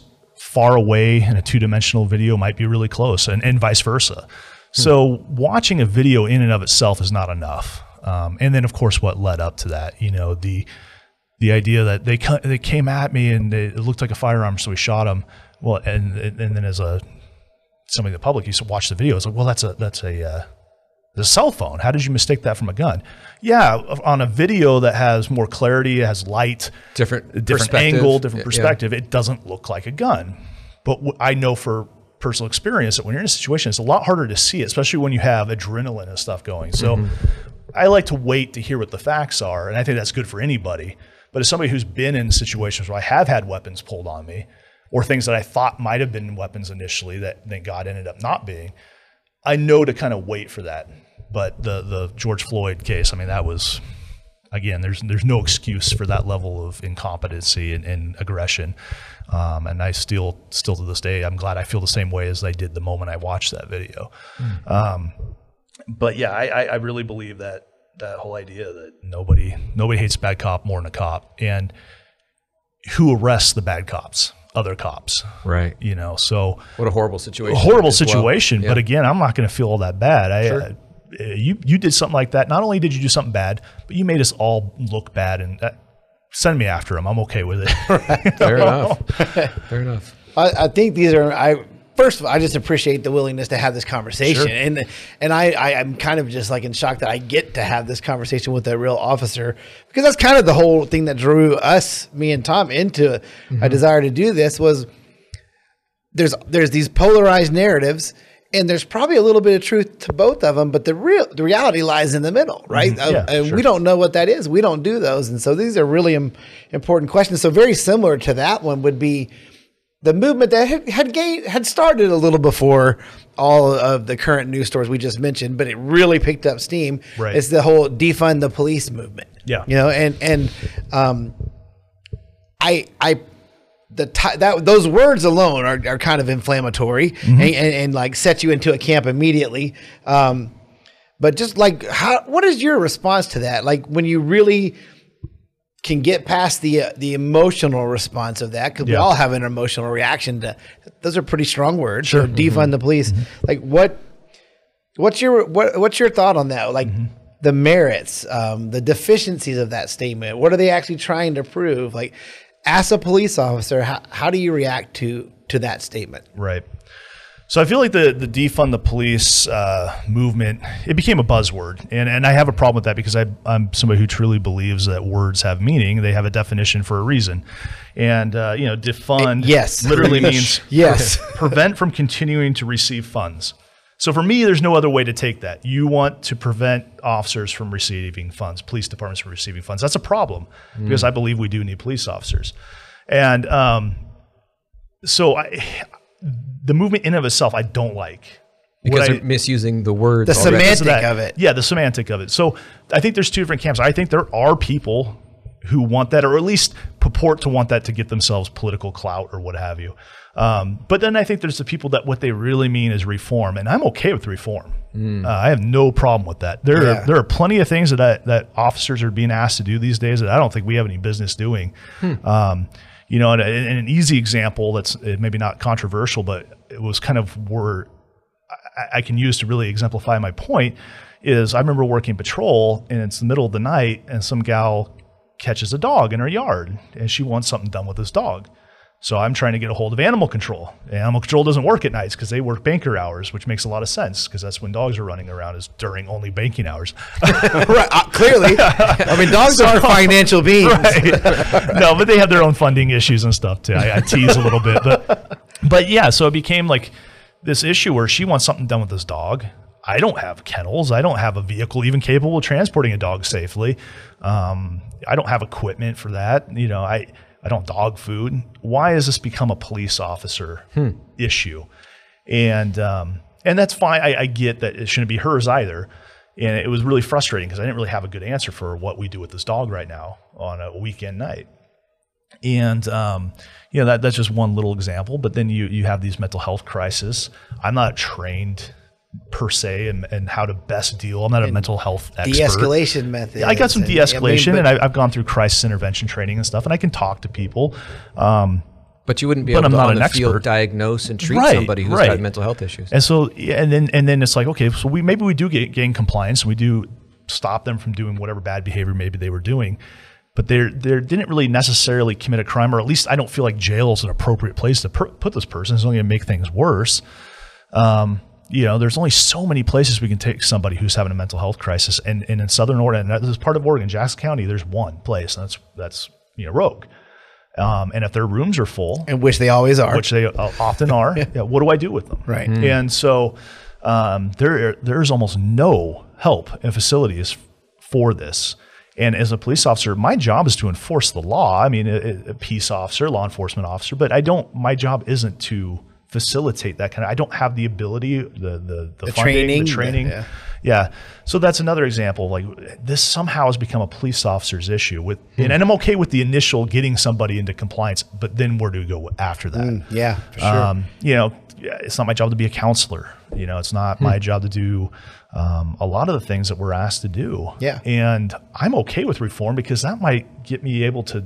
far away in a two-dimensional video might be really close and, and vice versa. So watching a video in and of itself is not enough. Um, and then of course what led up to that you know the the idea that they they came at me and they, it looked like a firearm so we shot them well and and then as a somebody in the public used to watch the video it's like well that's a that's a uh, the cell phone. How did you mistake that from a gun? Yeah, on a video that has more clarity, it has light, Different different angle, different Yeah. perspective, it doesn't look like a gun. But w- I know for personal experience that when you're in a situation, it's a lot harder to see, it, especially when you have adrenaline and stuff going. So Mm-hmm. I like to wait to hear what the facts are, and I think that's good for anybody. But as somebody who's been in situations where I have had weapons pulled on me, or things that I thought might have been weapons initially that thank God ended up not being, I know to kind of wait for that. But the the George Floyd case, I mean, that was again, there's there's no excuse for that level of incompetency and, and aggression. Um, and I still still to this day, I'm glad I feel the same way as I did the moment I watched that video. Um, but yeah, I, I, I really believe that that whole idea that nobody nobody hates a bad cop more than a cop, and who arrests the bad cops? Other cops, Right. you know. So What a horrible situation. a horrible as well. situation. Yeah. But again, I'm not going to feel all that bad. I, Sure. uh, you you did something like that. Not only did you do something bad, but you made us all look bad. And uh, send me after him. I'm okay with it. <laughs> Fair <laughs> enough. Fair enough. I, I think these are I first of all I just appreciate the willingness to have this conversation. Sure. and and I, I I'm kind of just like in shock that I get to have this conversation with a real officer because that's kind of the whole thing that drew us me and Tom into a desire to do this was there's there's these polarized narratives and there's probably a little bit of truth to both of them but the real the reality lies in the middle right? Uh, Yeah, and sure. we don't know what that is. We don't do those. And so these are really Im- important questions. So very similar to that one would be the movement that had had, gained, had started a little before all of the current news stories we just mentioned, but it really picked up steam. Right. It's the whole defund the police movement. Yeah. you know, and and um, I I the ti that those words alone are, are kind of inflammatory and, and, and like set you into a camp immediately. Um, but just like how, what is your response to that? Like when you really can get past the uh, the emotional response of that because we all have an emotional reaction to those are pretty strong words. Sure. So defund the police. Like what what's your what what's your thought on that? Like the merits, um, the deficiencies of that statement. What are they actually trying to prove? Like as a police officer, how, how do you react to to that statement? Right. So I feel like the the defund the police uh, movement it became a buzzword, and and I have a problem with that because I I'm somebody who truly believes that words have meaning. They have a definition for a reason, and uh, you know defund yes. literally means Yes. prevent from continuing to receive funds. So for me, there's no other way to take that. You want to prevent officers from receiving funds, police departments from receiving funds. That's a problem because I believe we do need police officers, and um, so I, the movement in and of itself, I don't like. Because I- they're misusing the words. The already. semantic- that. of it. Yeah, the semantic of it. So I think there's two different camps. I think there are people who want that, or at least purport to want that to get themselves political clout or what have you. Um, but then I think there's the people that what they really mean is reform, and I'm okay with reform. Uh, I have no problem with that. There, Yeah. are, there are plenty of things that I, that officers are being asked to do these days that I don't think we have any business doing. Um, You know, and, and an easy example that's uh, maybe not controversial, but it was kind of where I, I can use to really exemplify my point is I remember working patrol and it's the middle of the night and some gal catches a dog in her yard and she wants something done with this dog. So I'm trying to get a hold of animal control. Animal control doesn't work at nights because they work banker hours, which makes a lot of sense because that's when dogs are running around is during only banking hours. <laughs> right, uh, clearly. I mean, dogs are financial <laughs> beings. Right. no, but they have their own funding issues and stuff too. I, I tease a little bit, but but yeah, so it became like this issue where she wants something done with this dog. I don't have kennels. I don't have a vehicle even capable of transporting a dog safely. Um, I don't have equipment for that. You know, I I don't dog food. Why has this become a police officer hmm. issue? And um, and that's fine. I, I, get that it shouldn't be hers either. And it was really frustrating because I didn't really have a good answer for what we do with this dog right now on a weekend night. And um, you know that that's just one little example. But then you you have these mental health crises. I'm not trained per se and, and how to best deal. I'm not a mental health expert. De-escalation method. I got some de-escalation, I mean, and I, have gone through crisis intervention training and stuff, and I can talk to people. Um, but you wouldn't be able I'm to on the field diagnose and treat right, somebody who's right. got mental health issues. And so, and then and then it's like, okay, so we maybe we do get gain compliance, and we do stop them from doing whatever bad behavior maybe they were doing. But they they didn't really necessarily commit a crime, or at least I don't feel like jail is an appropriate place to per- put this person. It's only going to make things worse. Um, you know, there's only so many places we can take somebody who's having a mental health crisis. And, and in Southern Oregon, this is part of Oregon, Jackson County, there's one place, and that's, that's you know, Rogue. Um, and if their rooms are full, and which they always are, which they uh, often are, <laughs> yeah, what do I do with them? Right. Mm. And so um, there there's almost no help in facilities for this. And as a police officer, my job is to enforce the law. I mean, a, a peace officer, law enforcement officer, but I don't. My job isn't to facilitate that kind of. I don't have the ability, the the, the, the funding, training, the training. Yeah. yeah. So that's another example. Like this somehow has become a police officer's issue with, hmm. and, and, I'm okay with the initial getting somebody into compliance, but then where do we go after that? Mm, yeah, for sure. Um, you know, it's not my job to be a counselor. You know, it's not hmm. my job to do um, a lot of the things that we're asked to do. Yeah. And I'm okay with reform because that might get me able to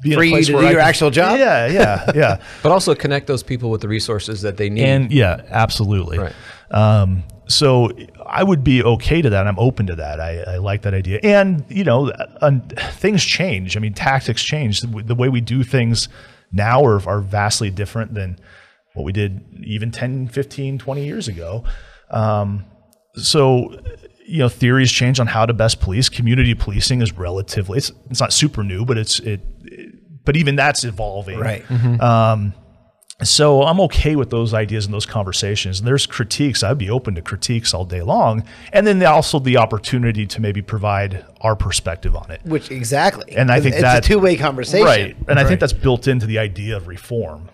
be free to do your actual job. Yeah, yeah, yeah. <laughs> but also connect those people with the resources that they need. And yeah, absolutely. Right. Um, so I would be okay to that. I'm open to that. I, I like that idea. And you know, uh, things change. I mean, tactics change. The, the way we do things now are, are vastly different than what we did even 10, 15, 20 years ago. Um, so you know theories change on how to best police community policing is relatively it's, it's not super new but it's it but even that's evolving. Right. Mm-hmm. Um, so I'm okay with those ideas and those conversations. And there's critiques. I'd be open to critiques all day long. And then also the opportunity to maybe provide our perspective on it. Which exactly. And I think it's that a two way conversation. Right. And right. I think that's built into the idea of reform.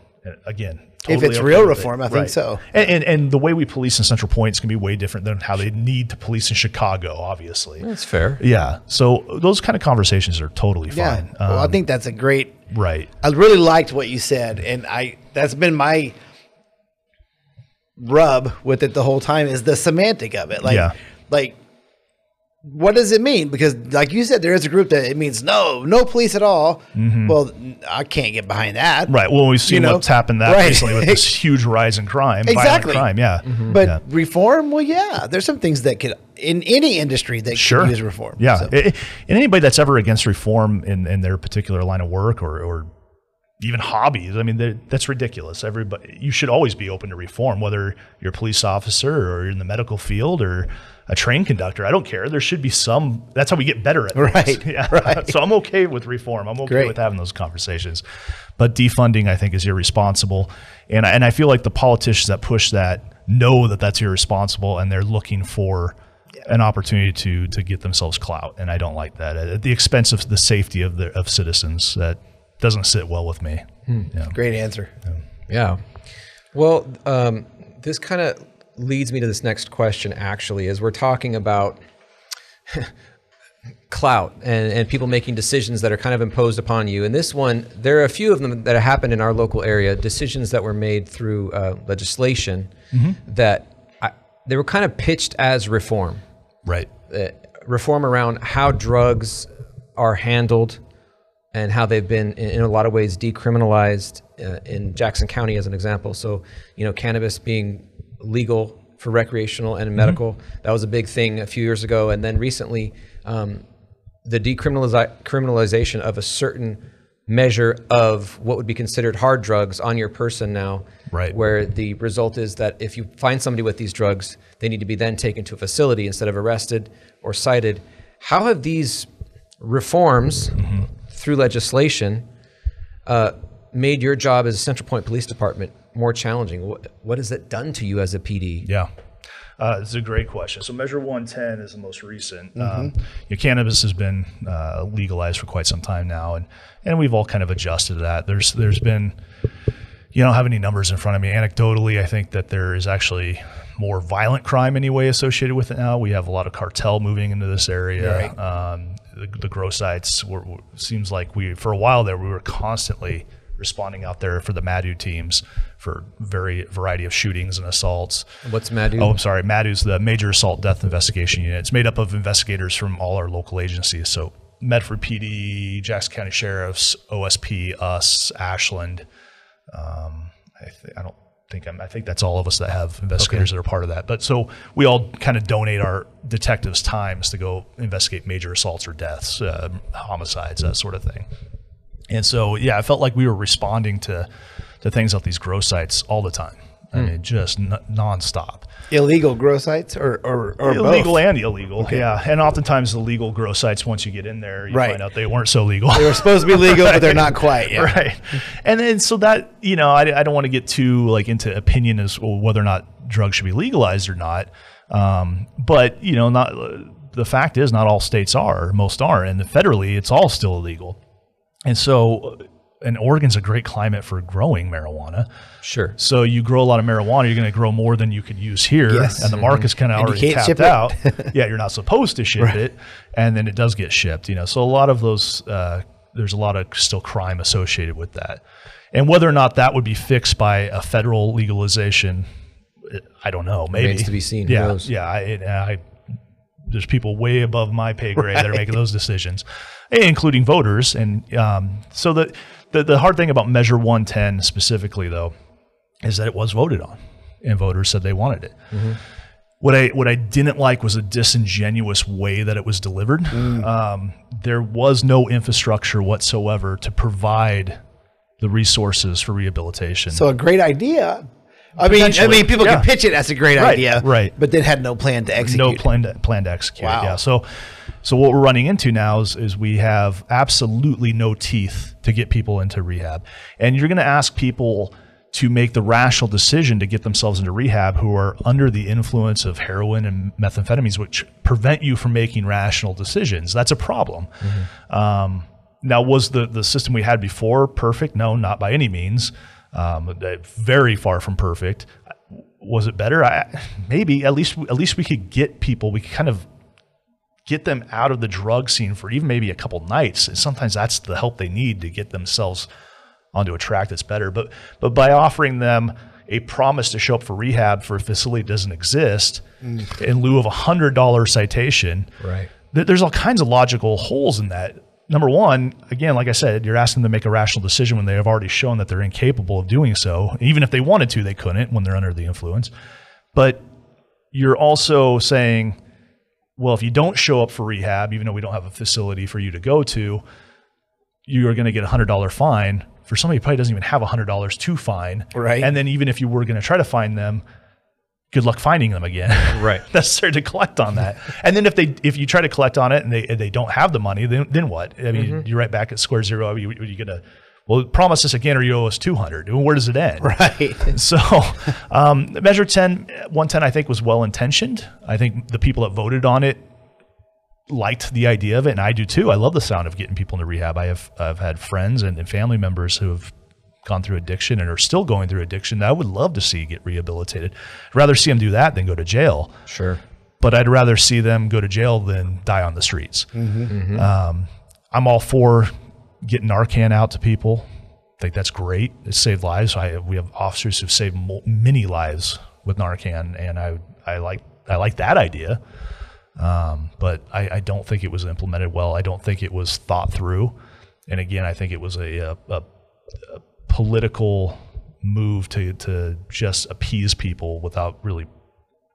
Again, Totally if it's okay real reform, it. I think right. so. And, and, and the way we police in Central Point is going to be way different than how they need to police in Chicago. Obviously, that's fair. Yeah. So those kind of conversations are totally yeah. fine. Um, I think that's a great. Right. I really liked what you said, and I that's been my rub with it the whole time is the semantic of it. Like, yeah. like what does it mean? Because, like you said, there is a group that it means no, no police at all. Mm-hmm. Well, I can't get behind that. Right. Well, we've seen you know? what's happened that right. recently with this <laughs> huge rise in crime, exactly. crime. Yeah. Mm-hmm. But yeah. reform, well, yeah, there's some things that could in any industry that sure. use reform. Yeah. So. It, and anybody that's ever against reform in, in their particular line of work or, or even hobbies. I mean, that's ridiculous. Everybody, you should always be open to reform, whether you're a police officer or you're in the medical field or a train conductor. I don't care. There should be some. That's how we get better at things. Right. <laughs> Yeah. Right. So I'm okay with reform. I'm okay Great. with having those conversations. But defunding, I think, is irresponsible. And I, and I feel like the politicians that push that know that that's irresponsible, and they're looking for an opportunity to to get themselves clout. And I don't like that at the expense of the safety of the of citizens. That doesn't sit well with me. Hmm. Yeah. Great answer. Yeah. yeah. Well, um, this kind of leads me to this next question actually as we're talking about <laughs> clout and, and people making decisions that are kind of imposed upon you. And this one, there are a few of them that have happened in our local area, decisions that were made through uh, legislation mm-hmm. that I, they were kind of pitched as reform. Right. Uh, reform around how drugs are handled and how they've been in, a lot of ways decriminalized uh, in Jackson County as an example. So, you know, cannabis being legal for recreational and medical, that was a big thing a few years ago. And then recently, um, the decriminalization of a certain measure of what would be considered hard drugs on your person now. Right. Where the result is that if you find somebody with these drugs, they need to be then taken to a facility instead of arrested or cited. How have these reforms through legislation uh, made your job as a Central Point Police Department more challenging? What, what has that done to you as a PD? Yeah. Uh, it's a great question. So, Measure 110 is the most recent. Um, you know, cannabis has been uh, legalized for quite some time now, and, and we've all kind of adjusted to that. There's there's been, you don't have any numbers in front of me. Anecdotally, I think that there is actually more violent crime anyway associated with it now. We have a lot of cartel moving into this area. Um, the, the grow sites were, were- seems like we for a while there we were constantly responding out there for the MADU teams for very variety of shootings and assaults. What's MADU? Oh, I'm sorry. MADU's the Major Assault Death Investigation Unit. It's made up of investigators from all our local agencies. So Medford PD, Jackson County Sheriff's, OSP, us, Ashland. Um, I, th- I don't think I'm, I think that's all of us that have investigators that are part of that. But so we all kind of donate our detectives' times to go investigate major assaults or deaths, uh, homicides, that sort of thing. And so, yeah, I felt like we were responding to, to things at these grow sites all the time. I mean, just n- nonstop. Illegal grow sites or or, or illegal both? and illegal, yeah. And oftentimes the legal grow sites, once you get in there, you Right. find out they weren't so legal. They were supposed to be legal, but they're <laughs> not quite. Yeah. right. And then so that you know, I, I don't want to get too like into opinion as well, whether or not drugs should be legalized or not. Um, but you know, not the fact is, not all states are. Most are, and federally, it's all still illegal. And so, and Oregon's a great climate for growing marijuana. Sure. So you grow a lot of marijuana, you're going to grow more than you could use here, Yes. and the market's kind of And you already can't tapped ship it. out. <laughs> yeah, you're not supposed to ship it, and then it does get shipped. You know, so a lot of those, uh, there's a lot of still crime associated with that, and whether or not that would be fixed by a federal legalization, I don't know. Maybe Remains to be seen. Who Yeah, knows? yeah. I, it- I there's people way above my pay grade that are making those <laughs> decisions, including voters. And um, so the, the the hard thing about Measure 110 specifically, though, is that it was voted on, and voters said they wanted it. What I what I didn't like was a disingenuous way that it was delivered. Um, there was no infrastructure whatsoever to provide the resources for rehabilitation. So a great idea. I mean, I mean, people yeah. can pitch it as a great Right, idea, right. But then had no plan to execute. no plan to, plan to execute. Wow. Yeah. So, so what we're running into now is, is we have absolutely no teeth to get people into rehab, and you're going to ask people to make the rational decision to get themselves into rehab who are under the influence of heroin and methamphetamines, which prevent you from making rational decisions. That's a problem. Um, now, was the, the system we had before perfect? No, not by any means. Um, very far from perfect. Was it better? I, maybe. At least, at least we could get people. We could kind of get them out of the drug scene for even maybe a couple nights. And sometimes that's the help they need to get themselves onto a track that's better. But but by offering them a promise to show up for rehab for a facility that doesn't exist in lieu of a hundred dollar citation, Right. th- there's all kinds of logical holes in that. Number one, again, like I said, you're asking them to make a rational decision when they have already shown that they're incapable of doing so. Even if they wanted to, they couldn't when they're under the influence. But you're also saying, well, if you don't show up for rehab, even though we don't have a facility for you to go to, you are going to get a hundred dollar fine for somebody who probably doesn't even have a hundred dollars to fine. Right. And then even if you were going to try to find them, good luck finding them again. <laughs> Right. Necessary to collect on that. And then if they if you try to collect on it and they and they don't have the money, then then what? I mean, you're right back at square zero. You, you're gonna well promise us again or you owe us 200 Well, where does it end Right. <laughs> so um, measure 10 110 i think was well intentioned i think the people that voted on it liked the idea of it and i do too i love the sound of getting people into rehab i have i've had friends and, and family members who have gone through addiction and are still going through addiction that i would love to see get rehabilitated I'd rather see them do that than go to jail Sure. but I'd rather see them go to jail than die on the streets. Um, I'm all for getting Narcan out to people. I think that's great. It saved lives. I, we have officers who've saved mo- many lives with Narcan, and I, I like I like that idea. Um, but I, I don't think it was implemented well. I don't think it was thought through. and again, I think it was a, a, a, a political move to to just appease people without really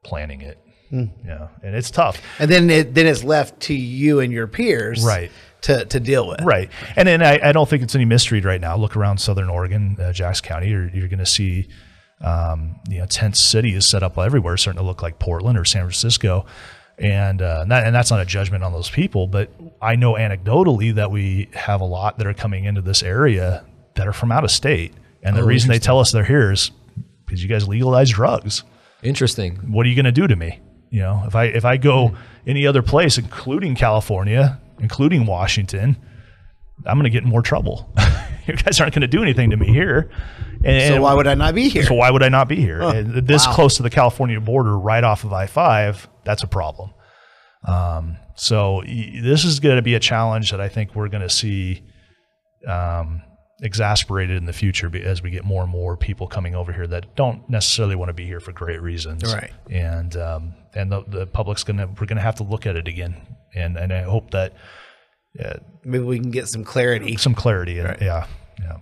planning it. Yeah, and it's tough. And then it then it's left to you and your peers, Right. to to deal with. Right. And then I, I don't think it's any mystery right now. Look around Southern Oregon, uh, Jackson County, you're, you're going to see, um, you know, tent cities set up everywhere, starting to look like Portland or San Francisco. And, uh, and, that, and that's not a judgment on those people, but I know anecdotally that we have a lot that are coming into this area that are from out of state. And the reason they tell us they're here is because you guys legalize drugs Interesting. what are you going to do to me? You know, if I if I go any other place, including California, including Washington, I'm going to get in more trouble. <laughs> you guys aren't going to do anything to me here. And So why would I not be here? so why would I not be here? And this wow. close to the California border, right off of I five, that's a problem. Um, so y- this is going to be a challenge that I think we're going to see um, exasperated in the future be- as we get more and more people coming over here that don't necessarily want to be here for great reasons. Right. And um, and the, the public's gonna we're gonna have to look at it again. And and I hope that Maybe we can get some clarity. some clarity. And, Yeah. Yeah.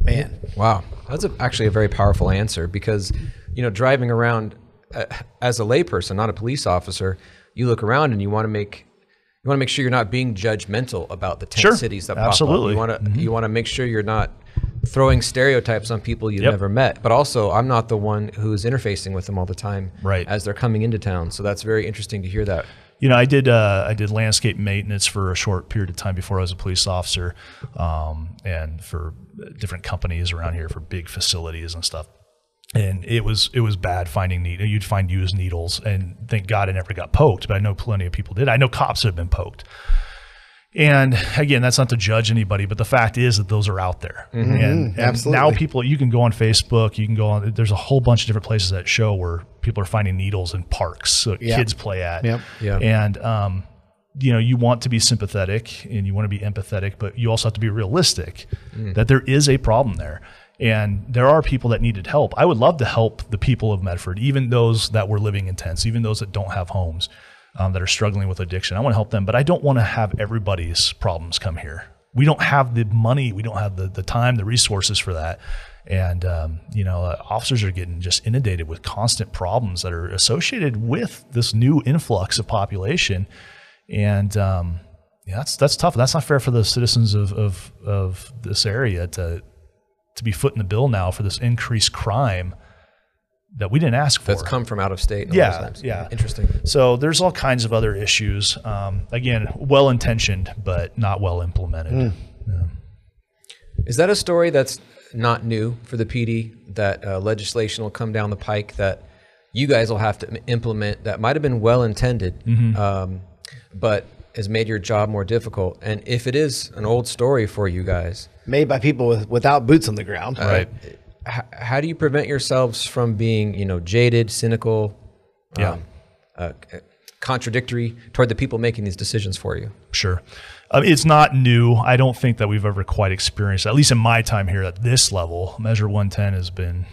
Man, Wow, that's a, actually a very powerful answer because, you know, driving around uh, as a layperson, not a police officer, you look around and you want to make you want to make sure you're not being judgmental about the tent Sure, cities that absolutely. pop up. You want to you want to make sure you're not throwing stereotypes on people you've Yep. never met. But also, I'm not the one who's interfacing with them all the time, Right. As they're coming into town, so that's very interesting to hear that. You know, I did uh, I did landscape maintenance for a short period of time before I was a police officer, um, and for different companies around here for big facilities and stuff. And it was it was bad finding needles. You'd find used needles, and thank God I never got poked. But I know plenty of people did. I know cops have been poked. And again, that's not to judge anybody, but the fact is that those are out there. Mm-hmm. And, and mm-hmm. absolutely. now people, you can go on Facebook, you can go on. There's a whole bunch of different places that show where people are finding needles in parks, so Yeah. kids play at. Yep. And um, you know, you want to be sympathetic and you want to be empathetic, but you also have to be realistic mm. that there is a problem there. And there are people that needed help. I would love to help the people of Medford, even those that were living in tents, even those that don't have homes, um, that are struggling with addiction. I want to help them, but I don't want to have everybody's problems come here. We don't have the money, we don't have the, the time, the resources for that. And, um, you know, uh, officers are getting just inundated with constant problems that are associated with this new influx of population. And, um, yeah, that's, that's tough. That's not fair for the citizens of, of, of this area to, to be footing the bill now for this increased crime that we didn't ask for. That's come from out of state. and Yeah, times. yeah. Interesting. So there's all kinds of other issues. Um, again, well intentioned, but not well implemented. Is that a story that's not new for the PD? That uh, legislation will come down the pike that you guys will have to implement that might have been well intended, um, but has made your job more difficult. And if it is an old story for you guys, made by people with, without boots on the ground. Right. h- how do you prevent yourselves from being, you know, jaded, cynical, Yeah. um, uh, contradictory toward the people making these decisions for you? Sure. Um, it's not new. I don't think that we've ever quite experienced, at least in my time here at this level, Measure 110 has been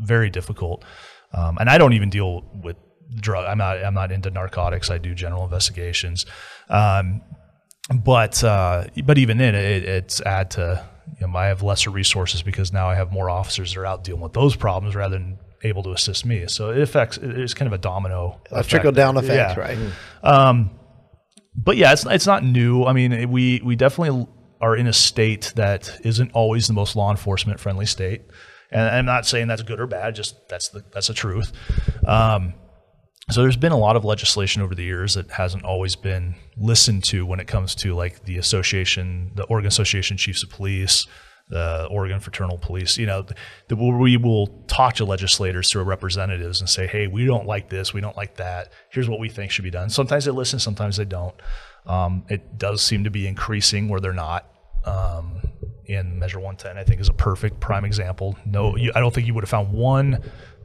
very difficult. Um, and I don't even deal with drug. I'm not. I'm not into narcotics. I do general investigations. Um, but uh, but even then, it, it's add to. You know, I have lesser resources because now I have more officers that are out dealing with those problems rather than able to assist me. So it affects. It's kind of a domino. A trickle down effect, Yeah right? um but yeah, it's it's not new. I mean, we we definitely are in a state that isn't always the most law enforcement friendly state, and I'm not saying that's good or bad. Just that's the that's the truth. Um, so there's been a lot of legislation over the years that hasn't always been listened to when it comes to like the association, the Oregon Association Chiefs of Police, the Oregon Fraternal Police. You know, we will talk to legislators through representatives and say, "Hey, we don't like this, we don't like that. Here's what we think should be done." Sometimes they listen, sometimes they don't. Um, it does seem to be increasing where they're not. Um, in Measure 110, I think is a perfect prime example. No, you, I don't think you would have found one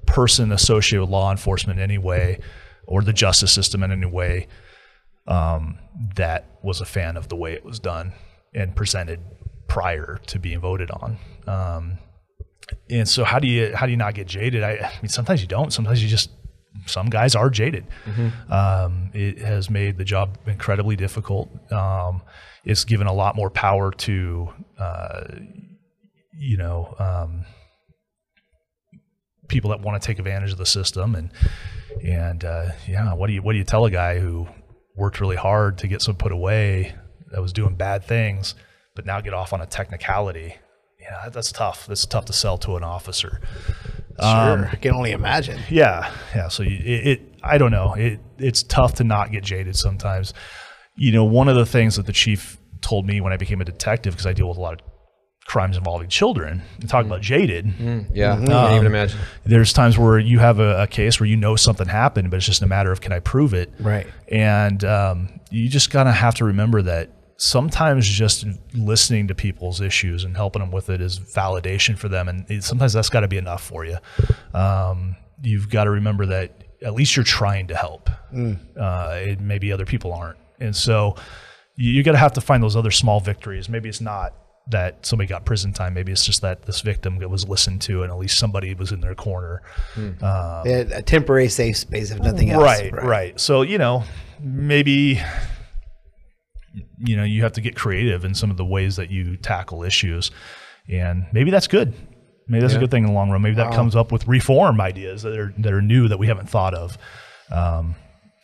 person associated with law enforcement in any way or the justice system in any way um, that was a fan of the way it was done and presented prior to being voted on. Um, and so how do you how do you not get jaded? I, I mean, sometimes you don't. Sometimes you just some guys are jaded. Um, it has made the job incredibly difficult. Um, it's given a lot more power to, uh, you know, um, people that want to take advantage of the system and and uh, yeah, what do you what do you tell a guy who worked really hard to get someone put away that was doing bad things, but now get off on a technicality? Yeah, that's tough. That's tough to sell to an officer. Sure, I can only imagine. Yeah, yeah. So you, it, it, I don't know. It, it's tough to not get jaded sometimes. You know, one of the things that the chief told me when I became a detective, because I deal with a lot of crimes involving children, and talk about jaded. Yeah, I can't Um, even imagine. There's times where you have a, a case where you know something happened, but it's just a matter of can I prove it? Right. And um, you just gotta have to remember that sometimes just listening to people's issues and helping them with it is validation for them, and sometimes that's got to be enough for you. Um, you've got to remember that at least you're trying to help. Uh, it, maybe other people aren't, and so you, you got to have to find those other small victories. Maybe it's not that somebody got prison time. Maybe it's just that this victim was listened to, and at least somebody was in their corner. They had a temporary safe space, if nothing else. Right, right, So, you know, maybe you know, you have to get creative in some of the ways that you tackle issues. And maybe that's good. Maybe that's a good thing in the long run. Maybe that comes up with reform ideas that are that are new that we haven't thought of. Um,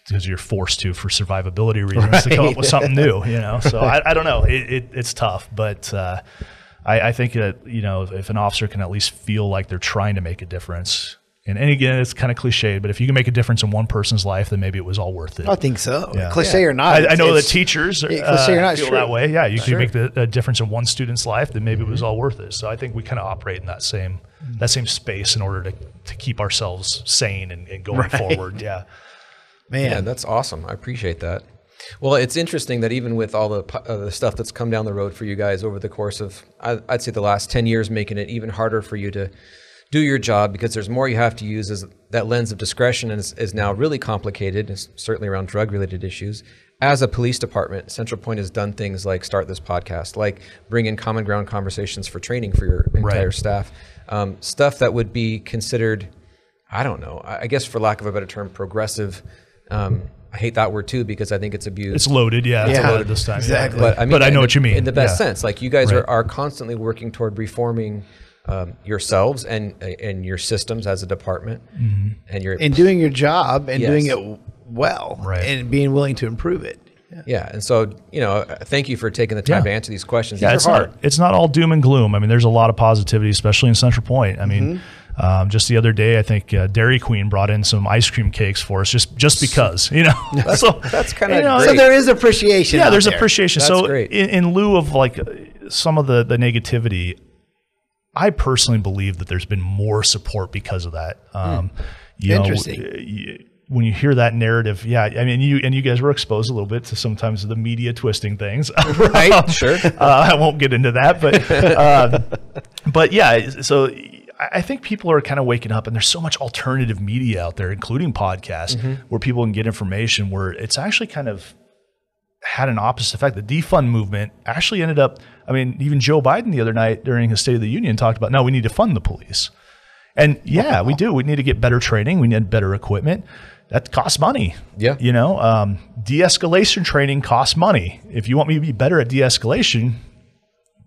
because you're forced to for survivability <laughs> reasons to come up with something new, you know. So I, I don't know. <laughs> It, it, it's tough, but uh, I, I think that you know if an officer can at least feel like they're trying to make a difference, and, and again, it's kind of cliche, but if you can make a difference in one person's life, then maybe it was all worth it. I think so. Yeah. Cliche or not. I, I know that it's- teachers yeah, uh, cliche or not, feel true. that way. Yeah, you Sure. can make the, a difference in one student's life, then maybe it was all worth it. So I think we kind of operate in that same that same space in order to, to keep ourselves sane and, and going forward. Yeah. Man, Yeah, that's awesome. I appreciate that. Well, it's interesting that even with all the, uh, the stuff that's come down the road for you guys over the course of, I, I'd say, the last 10 years, making it even harder for you to do your job because there's more you have to use as that lens of discretion is, is now really complicated, it's certainly around drug related issues. As a police department, Central Point has done things like start this podcast, like bring in common ground conversations for training for your entire Right. staff, um, stuff that would be considered I don't know. I I guess for lack of a better term, progressive. Um, I hate that word too because I think it's abused. It's loaded. Yeah. It's Yeah, loaded this time. yeah. exactly. but I mean, but I know the- what you mean. in the best Yeah. sense. Like you guys Right. are, are constantly working toward reforming um, yourselves and and your systems as a department, Mm-hmm. and your and doing your job and Yes. doing it well, Right. and being willing to improve it. yeah. And so you know, uh, thank you for taking the time Yeah. to answer these questions. Yeah, these it's hard. not it's not all doom and gloom. I mean, there's a lot of positivity, especially in Central Point. I mean, um, just the other day, I think uh, Dairy Queen brought in some ice cream cakes for us, just just because, <laughs> you know. so that's kinda you know. So there is appreciation. yeah, out there's there. appreciation. That's so great. In, in lieu of like uh, some of the the negativity, I personally believe that there's been more support because of that. Um, you Interesting. uh, you- when you hear that narrative, yeah, I mean, you and you guys were exposed a little bit to sometimes the media twisting things, <laughs> Right. <laughs> Sure. uh, I won't get into that, but um, but yeah. So I think people are kind of waking up, and there's so much alternative media out there, including podcasts, where people can get information. Where it's actually kind of had an opposite effect. The defund movement actually ended up. I mean, even Joe Biden the other night during his State of the Union talked about, no, we need to fund the police. And yeah, we do. We need to get better training. We need better equipment. That costs money. Yeah. You know, um, de-escalation training costs money. If you want me to be better at de-escalation,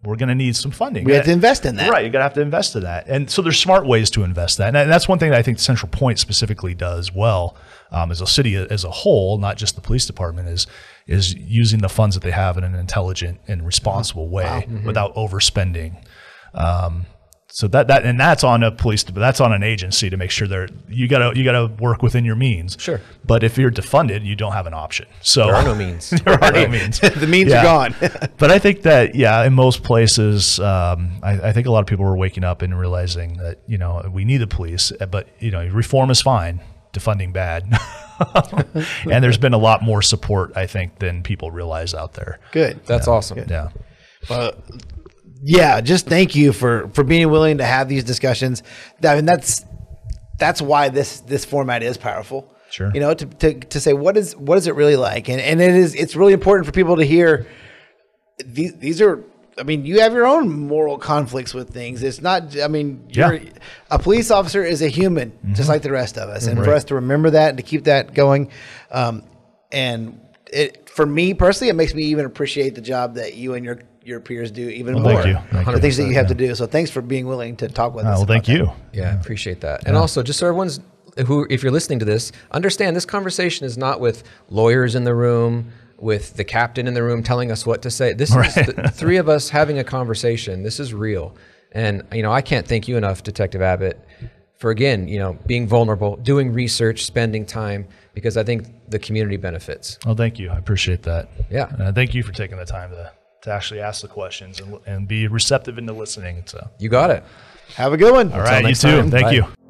we're going to need some funding. We have to invest in that. Right. You're going to have to invest in that. And so there's smart ways to invest that. And that's one thing that I think Central Point specifically does well um, as a city as a whole, not just the police department, is is using the funds that they have in an intelligent and responsible way Mm-hmm. without overspending. Um, so that that and that's on a police, but that's on an agency to make sure they're you gotta you gotta work within your means. Sure. But if you're defunded, you don't have an option. So There are no <laughs> means. there are no means. <laughs> the means Yeah. are gone. <laughs> but I think that yeah, in most places, um, I, I think a lot of people were waking up and realizing that you know we need the police, but you know reform is fine, defunding bad, and there's been a lot more support I think than people realize out there. Good. That's awesome. Yeah, yeah, just thank you for for being willing to have these discussions. I mean, that's that's why this this format is powerful. Sure. You know, to, to, to say what is what is it really like, and and it is it's really important for people to hear. These these are I mean, you have your own moral conflicts with things. It's not. I mean, you're, Yeah. a police officer is a human, just like the rest of us, and for us to remember that and to keep that going, um, and it for me personally, it makes me even appreciate the job that you and your your peers do even Well, more. thank you. Thank the things that you have to do. So thanks for being willing to talk with Uh, us. well, about thank that. you. Yeah, I appreciate that. And also, just so everyone's who, if you're listening to this, understand this conversation is not with lawyers in the room, with the captain in the room telling us what to say. This is the three of us having a conversation. This is real. And you know, I can't thank you enough, Detective Abbott, for again, you know, being vulnerable, doing research, spending time, because I think the community benefits. Well, thank you. I appreciate that. Yeah. Uh, thank you for taking the time to, to actually ask the questions and, and be receptive into listening. So, You got it. Have a good one. all right, you too. time. Thank Bye. you.